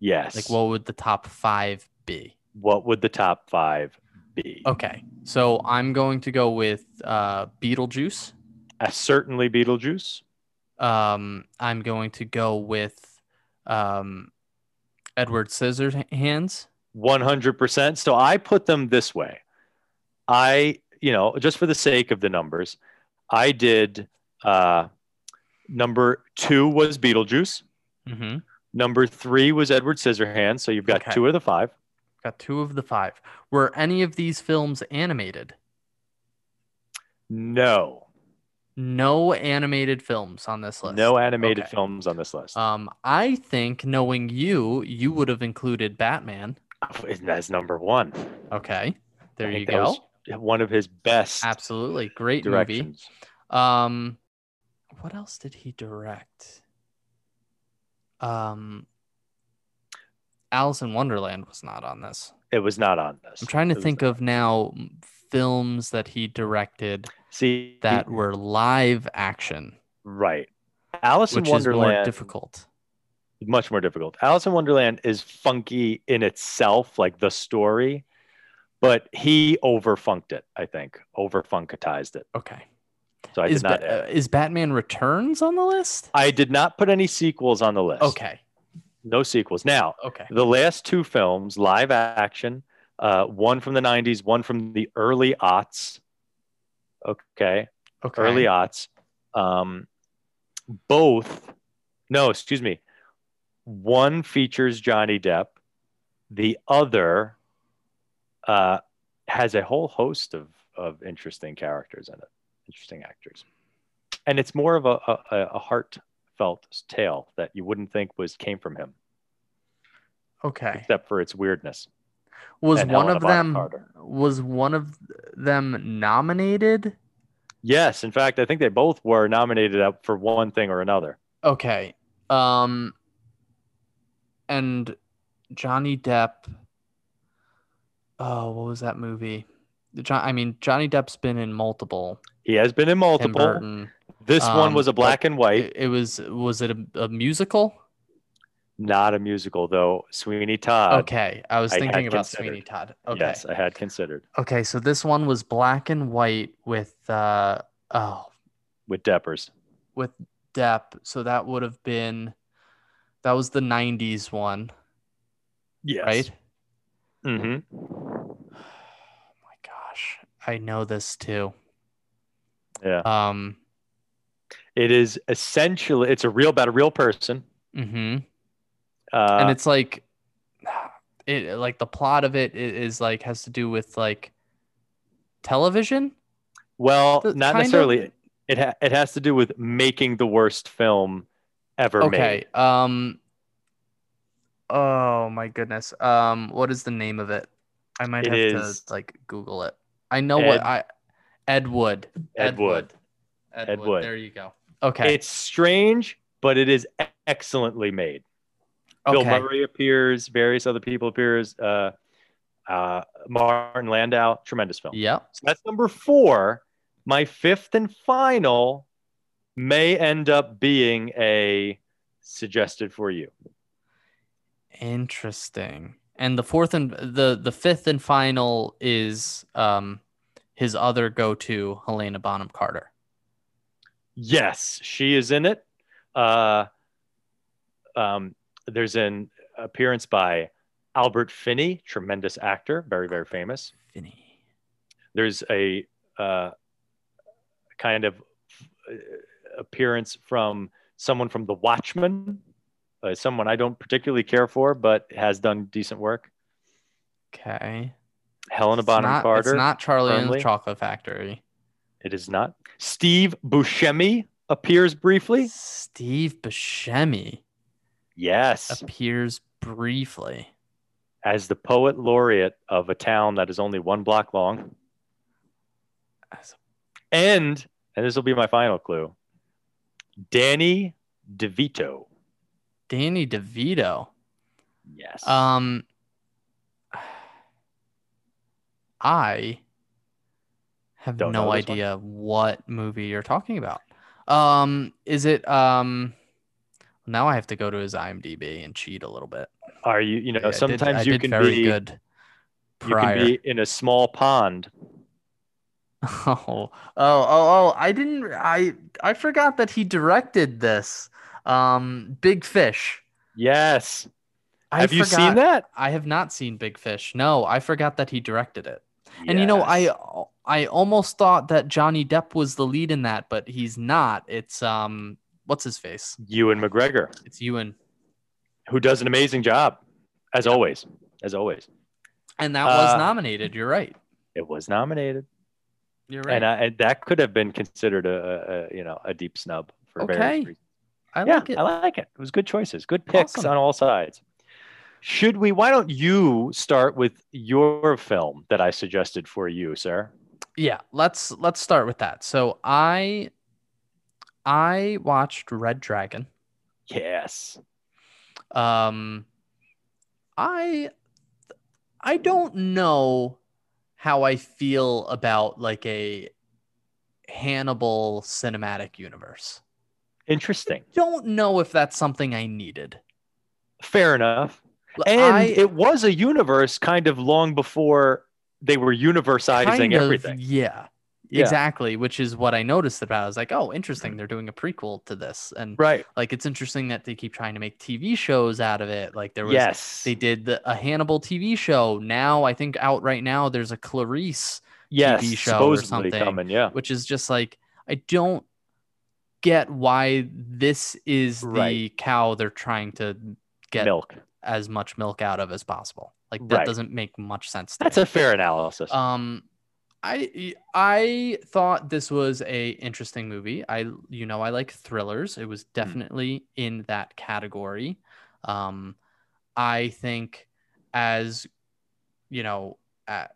yes, like what would the top five be? what would the top five be? Okay, so I'm going to go with uh, Beetlejuice. Uh, certainly Beetlejuice. Um, I'm going to go with um, Edward Scissorhands. 100%. So I put them this way. I, you know, just for the sake of the numbers, I did uh, number two was Beetlejuice. Mm-hmm. Number three was Edward Scissorhands. So you've got Okay. two of the five. Got two of the five. Were any of these films animated? No, No animated films on this list. no animated Okay. films on this list. Um, I think knowing you, you would have included Batman. That's number one. Okay, there you go. One of his best Absolutely, great movie. Um, what else did he direct? Um, Alice in Wonderland was not on this. It was not on this. I'm trying to It think of now films that he directed see that were live action, right. Alice in is more Wonderland difficult. much more difficult. Alice in Wonderland is funky in itself, like the story, but he overfunked it. I think overfunkatized it. Okay. So I is, did not. Ba- uh, is Batman Returns on the list? I did not put any sequels on the list. Okay. no sequels. Now Okay. the last two films, live action, uh, one from the '90s, one from the early aughts. Okay, Okay. early aughts. Um, both, no, excuse me. One features Johnny Depp. The other uh, has a whole host of of interesting characters in it, interesting actors, and it's more of a a, a heartfelt tale that you wouldn't think was came from him, Okay. except for its weirdness. Was and one Helena of them Carter. was one of them nominated? Yes, in fact, I think they both were nominated up for one thing or another. Okay. Um and Johnny Depp Oh, what was that movie? John, I mean, Johnny Depp's been in multiple. He has been in multiple. This one Um, was a black and white. It, it was was it a, a musical? Not a musical though. Sweeney Todd. okay, I was thinking had about considered. Sweeney Todd. Okay, Yes, I had considered okay, so this one was black and white with uh oh with Deppers. with Depp. So that would have been that was the '90s one, Yes. right? Hmm Oh my gosh, I know this too. Yeah. Um. It is essentially it's a real about a real person. hmm Uh, and it's like, it like the plot of it is like has to do with like television. well, the- not necessarily. of- It ha- it has to do with making the worst film ever Okay. made. Okay. Um. Oh my goodness. Um. What is the name of it? I might It have is- to like Google it. I know what I. Ed Wood. Ed Wood. Ed, Ed Wood. Wood. There you go. Okay. It's strange, but it is excellently made. Bill okay. Murray appears, various other people appears. Uh, uh, Martin Landau, tremendous film. Yeah. So that's number four. My fifth and final may end up being a suggested for you. Interesting. And the fourth and the the fifth and final is um his other go-to Helena Bonham Carter. Yes, she is in it. Uh, um, there's an appearance by Albert Finney, tremendous actor, very very famous. Finney. There's a uh, kind of uh, appearance from someone from The Watchmen, uh, someone I don't particularly care for, but has done decent work. Okay. Helena It's Bonham not, Carter. It's not Charlie and the Chocolate Factory. It is not. Steve Buscemi appears briefly. Steve Buscemi Yes, appears briefly. as the poet laureate of a town that is only one block long. As- And, and this will be my final clue Danny DeVito. Danny DeVito. Yes. Um, I have Don't no this one? idea what movie you're talking about. Um, is it um? Now I have to go to his IMDb and cheat a little bit. Are you, you know, I did- sometimes I you can very be, good. you can be in a small pond. Oh, oh, oh, oh! I didn't. I I forgot that he directed this. Um, Big Fish. Yes. I Have you forgot- seen that? I have not seen Big Fish. No, I forgot that he directed it. And you know, I I almost thought that Johnny Depp was the lead in that, but he's not. It's um, what's his face? Ewan McGregor, It's Ewan, who does an amazing job, as always. As always. and that was Uh, nominated. You're right. It was nominated. You're right. And, I, and that could have been considered a, a you know a deep snub for Okay. various reasons. I yeah, like it. I like it. It was good choices, good picks Awesome. on all sides. Should we? Why don't you start with your film that I suggested for you, sir? yeah, let's let's start with that. So I I watched Red Dragon. Yes. Um, I I don't know how I feel about like a Hannibal cinematic universe. Interesting. Don't know if that's something I needed. Fair enough. And I it was a universe kind of long before they were universizing kind of- everything. yeah, Yeah. exactly. Which is what I noticed about. it. I was like, oh, interesting. Mm. They're doing a prequel to this, and Right. like it's interesting that they keep trying to make TV shows out of it. Like there was Yes. they did the, a Hannibal TV show. Now I think out right now there's a Clarice, yes. TV show or something. coming. Yeah. which is just like I don't get why this is the cow they're trying to get Milk. as much milk out of as possible. Like that Right. doesn't make much sense. To That's me. a fair analysis. Um, I I thought this was a interesting movie. I you know I like thrillers. It was definitely in that category. Um, I think as you know, uh,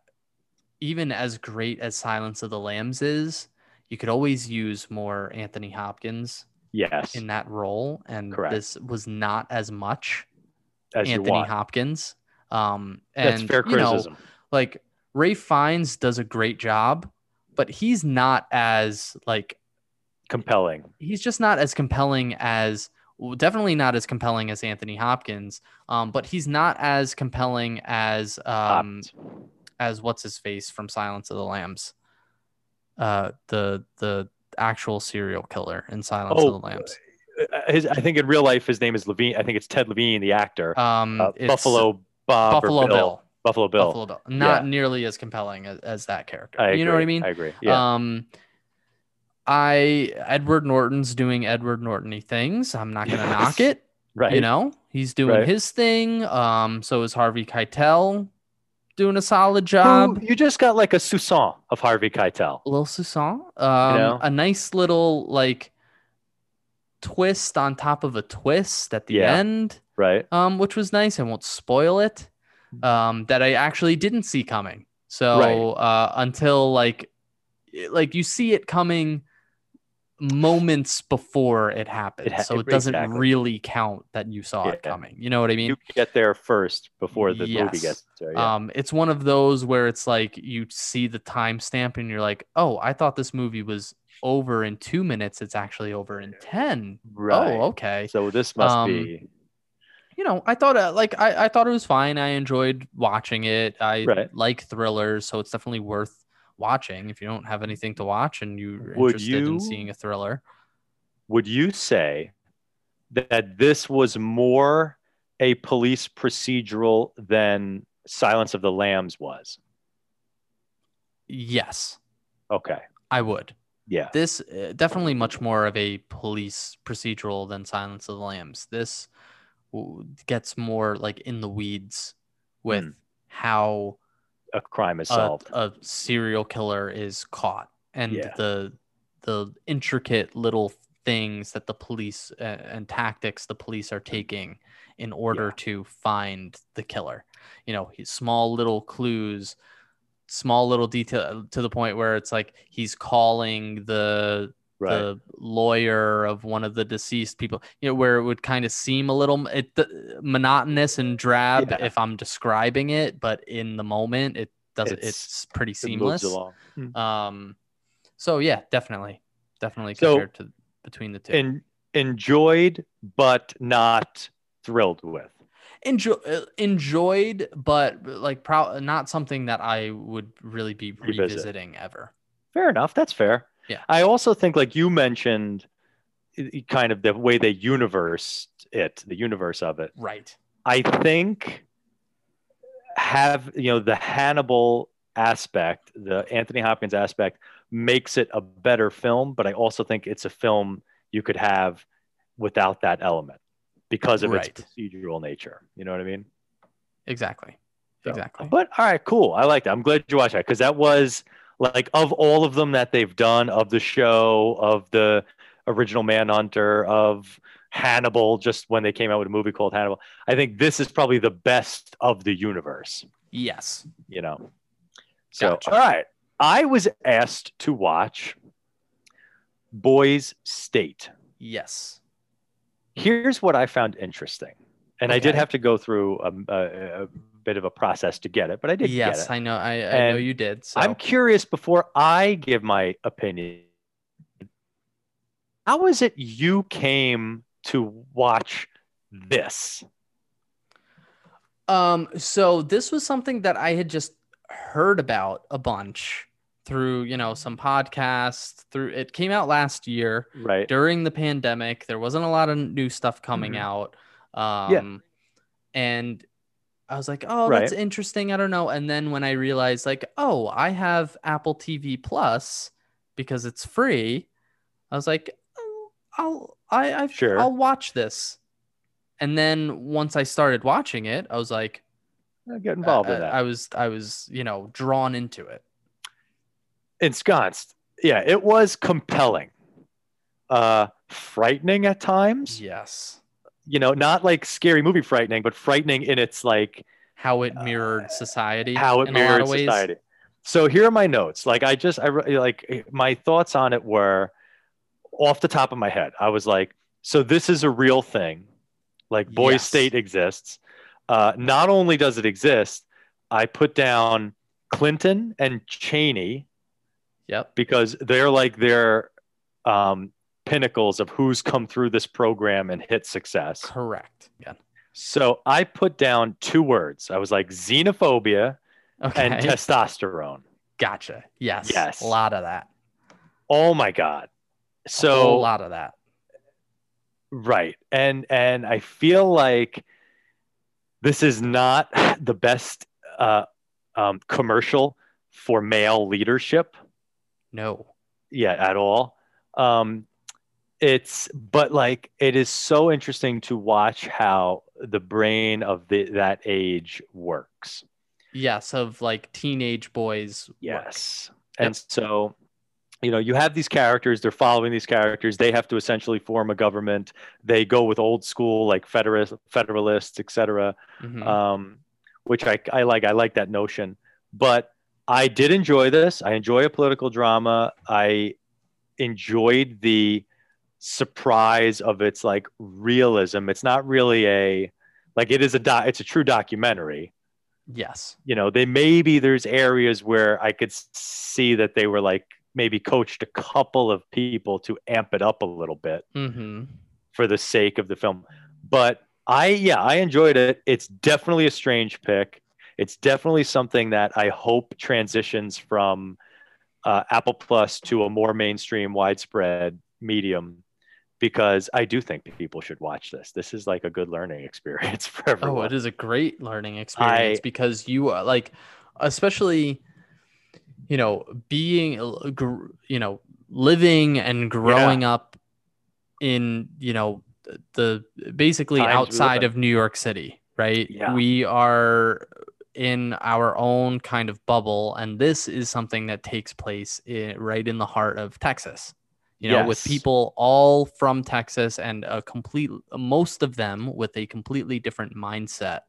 even as great as Silence of the Lambs is, you could always use more Anthony Hopkins yes. in that role, and Correct. this was not as much as Anthony. Hopkins. Um, and That's fair you know, criticism. like Ralph Fiennes does a great job, but he's not as like Compelling. he's just not as compelling as well, definitely not as compelling as Anthony Hopkins. Um, but he's not as compelling as um Opt. as what's his face from Silence of the Lambs. Uh, the the actual serial killer in Silence Oh, of the Lambs. Uh, his, I think in real life his name is Levine. I think it's Ted Levine, the actor. Um, Uh, Buffalo Bob Buffalo Bill. Bill. Buffalo Bill. Buffalo Bill. Not Yeah. nearly as compelling as, as that character. I you know what I mean? I agree. Yeah. Um, I Edward Norton's doing Edward Nortony things. I'm not gonna knock it. right. You know, he's doing Right. his thing. Um, so is Harvey Keitel doing a solid Who- job. you just got like a Susan of Harvey Keitel. Lil Susan. Um, know? a nice little like twist on top of a twist at the Yeah. end. Right. um, which was nice. I won't spoil it. Um, that I actually didn't see coming. So Right. uh, until like, like you see it coming moments before it happens, ha- so it doesn't exactly. really count that you saw it coming. You know what I mean? You get there first before the movie gets there. Yeah. Um, it's one of those where it's like you see the timestamp and you're like, oh, I thought this movie was over in two minutes. It's actually over in ten. right. Oh, okay. So this must um, be you know, I thought uh, like I, I thought it was fine. I enjoyed watching it. I Right. like thrillers, so it's definitely worth watching if you don't have anything to watch and you're Would interested you- in seeing a thriller. would you say that this was more a police procedural than Silence of the Lambs was? Yes, Okay. I would. Yeah. This uh, definitely much more of a police procedural than Silence of the Lambs. This w- gets more like in the weeds with Hmm. how A crime is solved. a serial killer is caught and Yeah. the the intricate little things that the police uh, and tactics the police are taking in order Yeah. to find the killer you know small little clues small little detail to the point where it's like he's calling the right. the lawyer of one of the deceased people you know where it would kind of seem a little it, monotonous and drab Yeah. if i'm describing it but in the moment it does it's, It's- pretty seamless along. um so yeah definitely definitely So- compared to between the two En- enjoyed, but not thrilled with. Enjoy, uh, enjoyed but like pro- not something that i would really be Revisit. revisiting ever Fair enough. That's fair. Yeah. I also think, like you mentioned, kind of the way they universe it, the universe of it. right I think have you know the Hannibal aspect, the Anthony Hopkins aspect makes it a better film, but I also think it's a film you could have without that element because of Right. its procedural nature. You know what I mean? exactly So, exactly But all right, cool. I like that. I'm glad you watched that because that was like of all of them that they've done, of the show, of the original Manhunter, of Hannibal, just when they came out with a movie called Hannibal. I think this is probably the best of the universe, yes you know. So Gotcha. all right. I was asked to watch Boys State. yes Here's what I found interesting. and I did have to go through a, a, a bit of a process to get it, but I did get yes. I know. I, I know you did. So I'm curious before I give my opinion. How is it you came to watch this? Um, so this was something that I had just heard about a bunch through, you know, some podcasts. Through it came out last year Right. during the pandemic. There wasn't a lot of new stuff coming Mhm. out. Um, and I was like, oh, that's interesting. I don't know. And then when I realized, like, oh, I have Apple TV Plus because it's free, I was like, oh, I'll I I've, Sure. I'll watch this. And then once I started watching it, I was like, I'll Get involved I, in that. I was I was you know drawn into it. Ensconced. Yeah, it was compelling. Uh frightening at times. Yes, You know, not like scary movie frightening, but frightening in its like how it mirrored society. Uh, how it in a lot mirrored society. So here are my notes. Like I just I like my thoughts on it were off the top of my head. I was like, so this is a real thing. Like Boy Yes. State exists. Uh, not only does it exist, I put down Clinton and Cheney Yep. because they're like their um, pinnacles of who's come through this program and hit success. Correct. Yeah. So I put down two words. I was like xenophobia Okay. and testosterone. gotcha. Yes. Yes. A lot of that. Oh my god. a So whole lot of that. right. And and I feel like this is not the best uh, um, commercial for male leadership No. Yeah, at all. Um, it's but like it is so interesting to watch how the brain of the, that age works. Yes, of like teenage boys. work. Yes. And so, you know, you have these characters, they're following these characters, they have to essentially form a government. They go with old school like federalist, federalists, etc. Mhm. Um, which I, I like. I like that notion. But I did enjoy this. I enjoy a political drama. I enjoyed the surprise of its like realism. It's not really a like it is a doc, it's a true documentary yes. you know they maybe there's areas where i could see that they were like maybe coached a couple of people to amp it up a little bit Mm-hmm. for the sake of the film but i yeah i enjoyed it it's definitely a strange pick it's definitely something that i hope transitions from uh, apple plus to a more mainstream widespread medium because i do think people should watch this this is like a good learning experience for everyone Oh, it is a great learning experience I- because you are like, especially, you know, being, uh, you know, living and growing up in, you know, the basically Times outside of New York City, right? Yeah. We are in our own kind of bubble, and this is something that takes place in, right in the heart of Texas. You know, with people all from Texas and a complete, most of them with a completely different mindset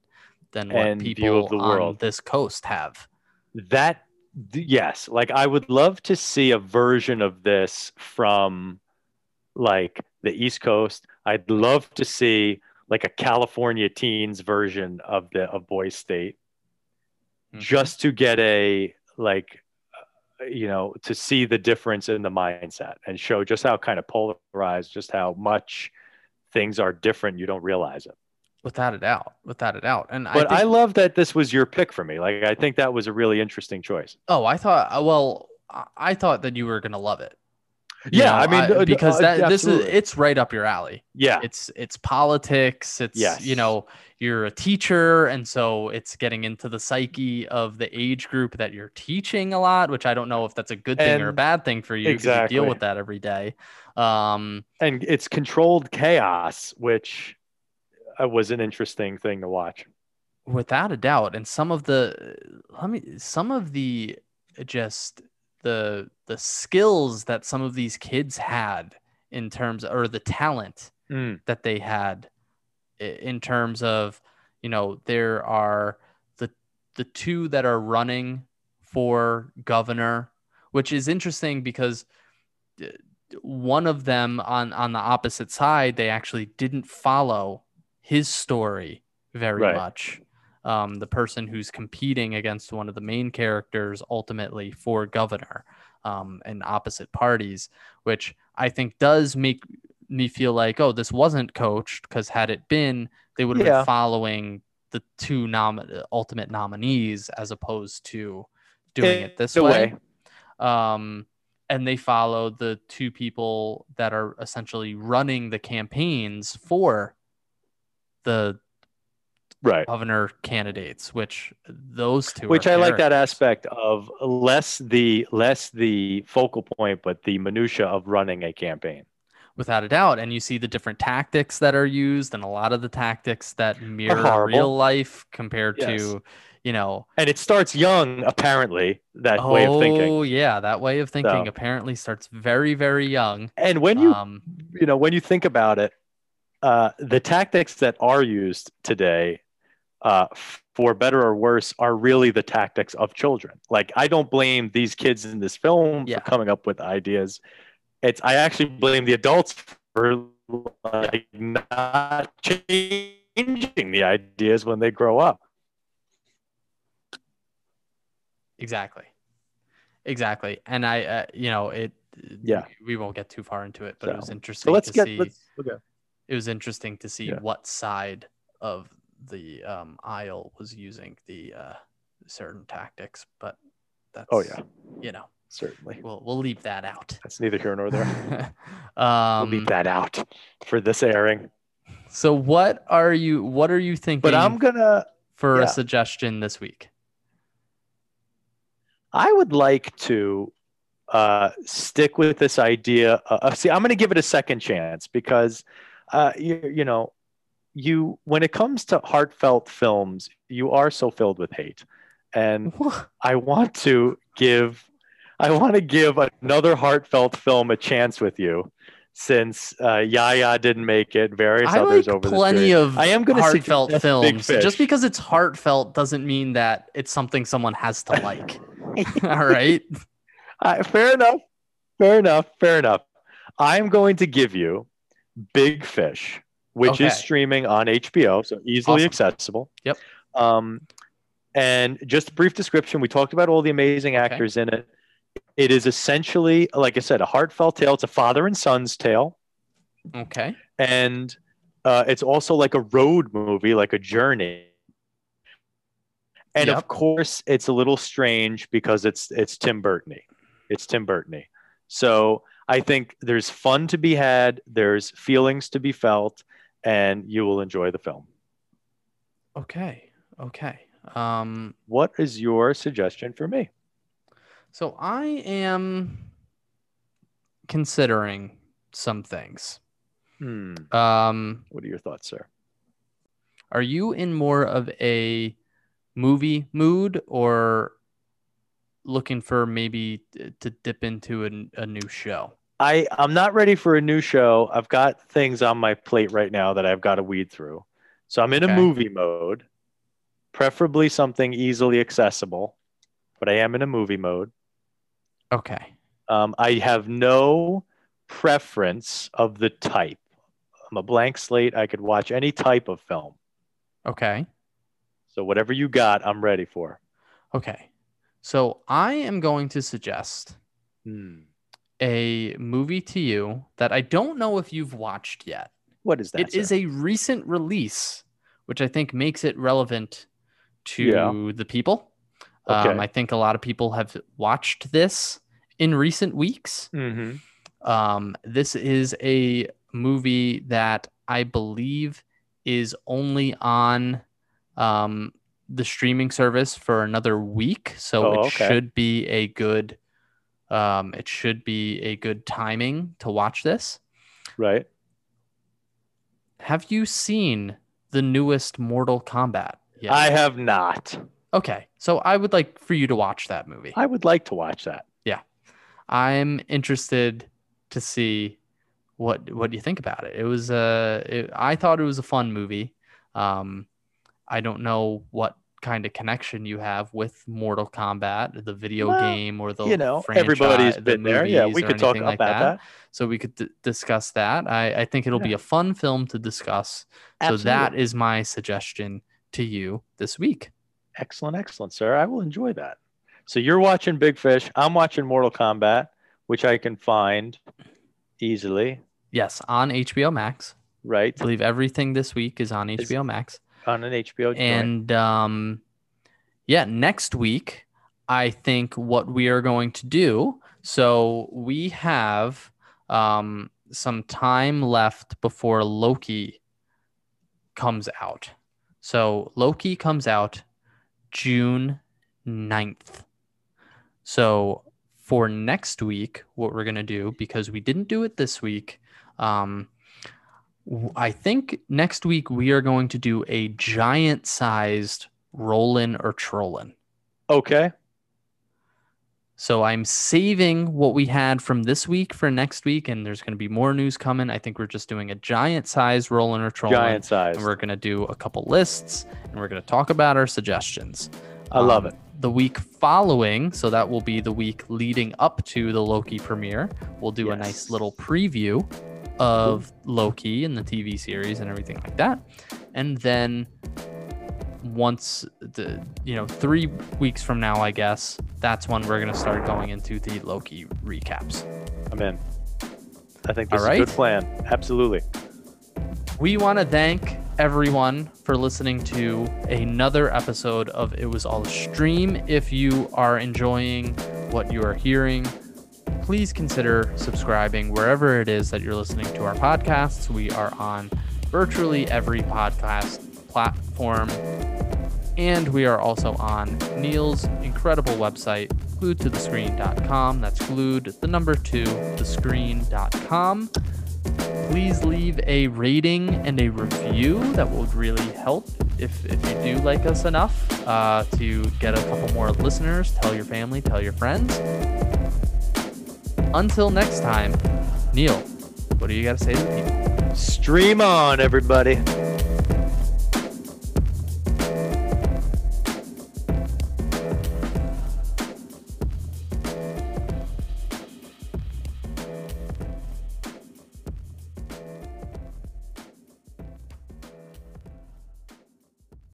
than what And people of the on world. this coast have. that yes like i would love to see a version of this from like the east coast i'd love to see like a california teens version of the of boy state Mhm. just to get a like you know to see the difference in the mindset and show just how kind of polarized just how much things are different you don't realize it without a doubt, without a doubt. And but I, I, love that this was your pick for me like i think that was a really interesting choice oh, I thought, uh, well, I- I thought that you were gonna love it. Yeah, know, I mean, uh, because uh, that this is it's right up your alley. yeah It's it's politics. It's Yes. you know you're a teacher, and so it's getting into the psyche of the age group that you're teaching a lot, which I don't know if that's a good thing or a bad thing for You Exactly. deal with that every day. Um, and it's controlled chaos, which uh, was an interesting thing to watch. without a doubt and some of the let me some of the just the the skills that some of these kids had in terms or the talent Mm, that they had in terms of you know there are the the two that are running for governor which is interesting because uh, one of them on on the opposite side they actually didn't follow his story very Right. much. Um, the person who's competing against one of the main characters ultimately for governor um, in opposite parties, which I think does make me feel like, oh, this wasn't coached because had it been, they would have Yeah. been following the two nom- ultimate nominees as opposed to doing it this Either way. Um, and they follow the two people that are essentially running the campaigns for the Right. governor candidates, which those two, Which I like that aspect of less the less the focal point, but the minutia of running a campaign. without a doubt. And you see the different tactics that are used, and a lot of the tactics that mirror real life compared Yes. to, you know, And it starts young, apparently, that way of thinking. oh yeah, that way of thinking So- apparently starts very, very young. And when you um, you know when you think about it, uh, the tactics that are used today, uh, for better or worse, are really the tactics of children. Like I don't blame these kids in this film Yeah. for coming up with ideas. It's I actually blame the adults for like not changing the ideas when they grow up. Exactly. Exactly. And I, uh, you know, it, Yeah. we won't get too far into it, but it was interesting So let's to get see. let's okay. It was interesting to see Yeah. what side of the um, aisle was using the uh, certain tactics, but that's, Oh yeah, you know, certainly. we'll, we'll leave that out. That's neither here nor there. um, we'll leave that out for this airing. So what are you, what are you thinking But I'm gonna for yeah. a suggestion this week? I would like to uh, stick with this idea. Of, see, I'm going to give it a second chance because, uh, you, you know, you when it comes to heartfelt films, you are so filled with hate, and I want to give, I want to give another heartfelt film a chance with you, since uh, Yaya didn't make it. Various I others like over the plenty of I am gonna heartfelt suggest Big films. Just because it's heartfelt doesn't mean that it's something someone has to like. All right. Uh, fair enough. Fair enough. Fair enough. I'm going to give you Big Fish, which Okay. is streaming on HBO, so easily Awesome. accessible. Yep. Um, and just a brief description. We talked about all the amazing Okay. actors in it. It is essentially, like I said, a heartfelt tale. It's a father and son's tale, Okay. and uh, it's also like a road movie, like a journey. And Yep. of course, it's a little strange because it's it's Tim Burton. It's Tim Burton. So I think there's fun to be had, there's feelings to be felt, and you will enjoy the film. Okay. Okay. Um, What is your suggestion for me? so I am considering some things. Hmm. Um, What are your thoughts, sir? are you in more of a movie mood or looking for maybe to dip into a, a new show? I, I'm not ready for a new show. I've got things on my plate right now that I've got to weed through. So I'm in Okay. a movie mode, preferably something easily accessible, but I am in a movie mode. Okay. Um, I have no preference of the type. I'm a blank slate. I could watch any type of film. Okay. So whatever you got, I'm ready for. Okay. So I am going to suggest Hmm. A movie to you that I don't know if you've watched yet. What is that? It is sir? a recent release, which I think makes it relevant to Yeah. the people. Okay. Um, I think a lot of people have watched this in recent weeks. Mhm. Um, this is a movie that I believe is only on um, the streaming service for another week, so Oh, it okay. should be a good. Um, it should be a good timing to watch this. Right. Have you seen the newest Mortal Kombat? yet? I have not. okay, so I would like for you to watch that movie. I would like to watch that. Yeah. I'm interested to see what what you think about it. It was uh it, I thought it was a fun movie. Um I don't know what kind of connection you have with Mortal Kombat, the video Well, game or the you know, franchise, everybody's the been there. Yeah, we could talk anything about like that. So we could d- discuss that. I, I think it'll be a fun film to discuss. So that is my suggestion to you this week. excellent, excellent, sir. I will enjoy that. So you're watching Big Fish. I'm watching Mortal Kombat, which I can find easily, Yes, on HBO Max. right? I believe everything this week is on Is- HBO Max. On an HBO. And um, yeah, next week, I think what we are going to do. So we have um, some time left before Loki comes out. So Loki comes out June 9th. So for next week, what we're going to do, because we didn't do it this week, um, I think next week we are going to do a giant sized rollin' or trollin'. okay. So I'm saving what we had from this week for next week, and there's going to be more news coming. I think we're just doing a giant sized rollin' or trollin'. Giant size. And we're going to do a couple lists and we're going to talk about our suggestions. I love Um, it. The week following, so that will be the week leading up to the Loki premiere, we'll do a nice little preview of Loki and the TV series and everything like that. And then once the you know 3 weeks from now I guess, that's when we're going to start going into the Loki recaps. I'm in. I think this is a good plan. Absolutely. We want to thank everyone for listening to another episode of It Was All a Stream. If you are enjoying what you are hearing, please consider subscribing wherever it is that you're listening to our podcasts. We are on virtually every podcast platform. And we are also on Neil's incredible website, glued to the That's glued the number two, the screen.com please leave a rating and a review. That would really help if, if you do like us enough uh, to get a couple more listeners. Tell your family, tell your friends. Until next time, Neil, what do you got to say to the people? Stream on, everybody.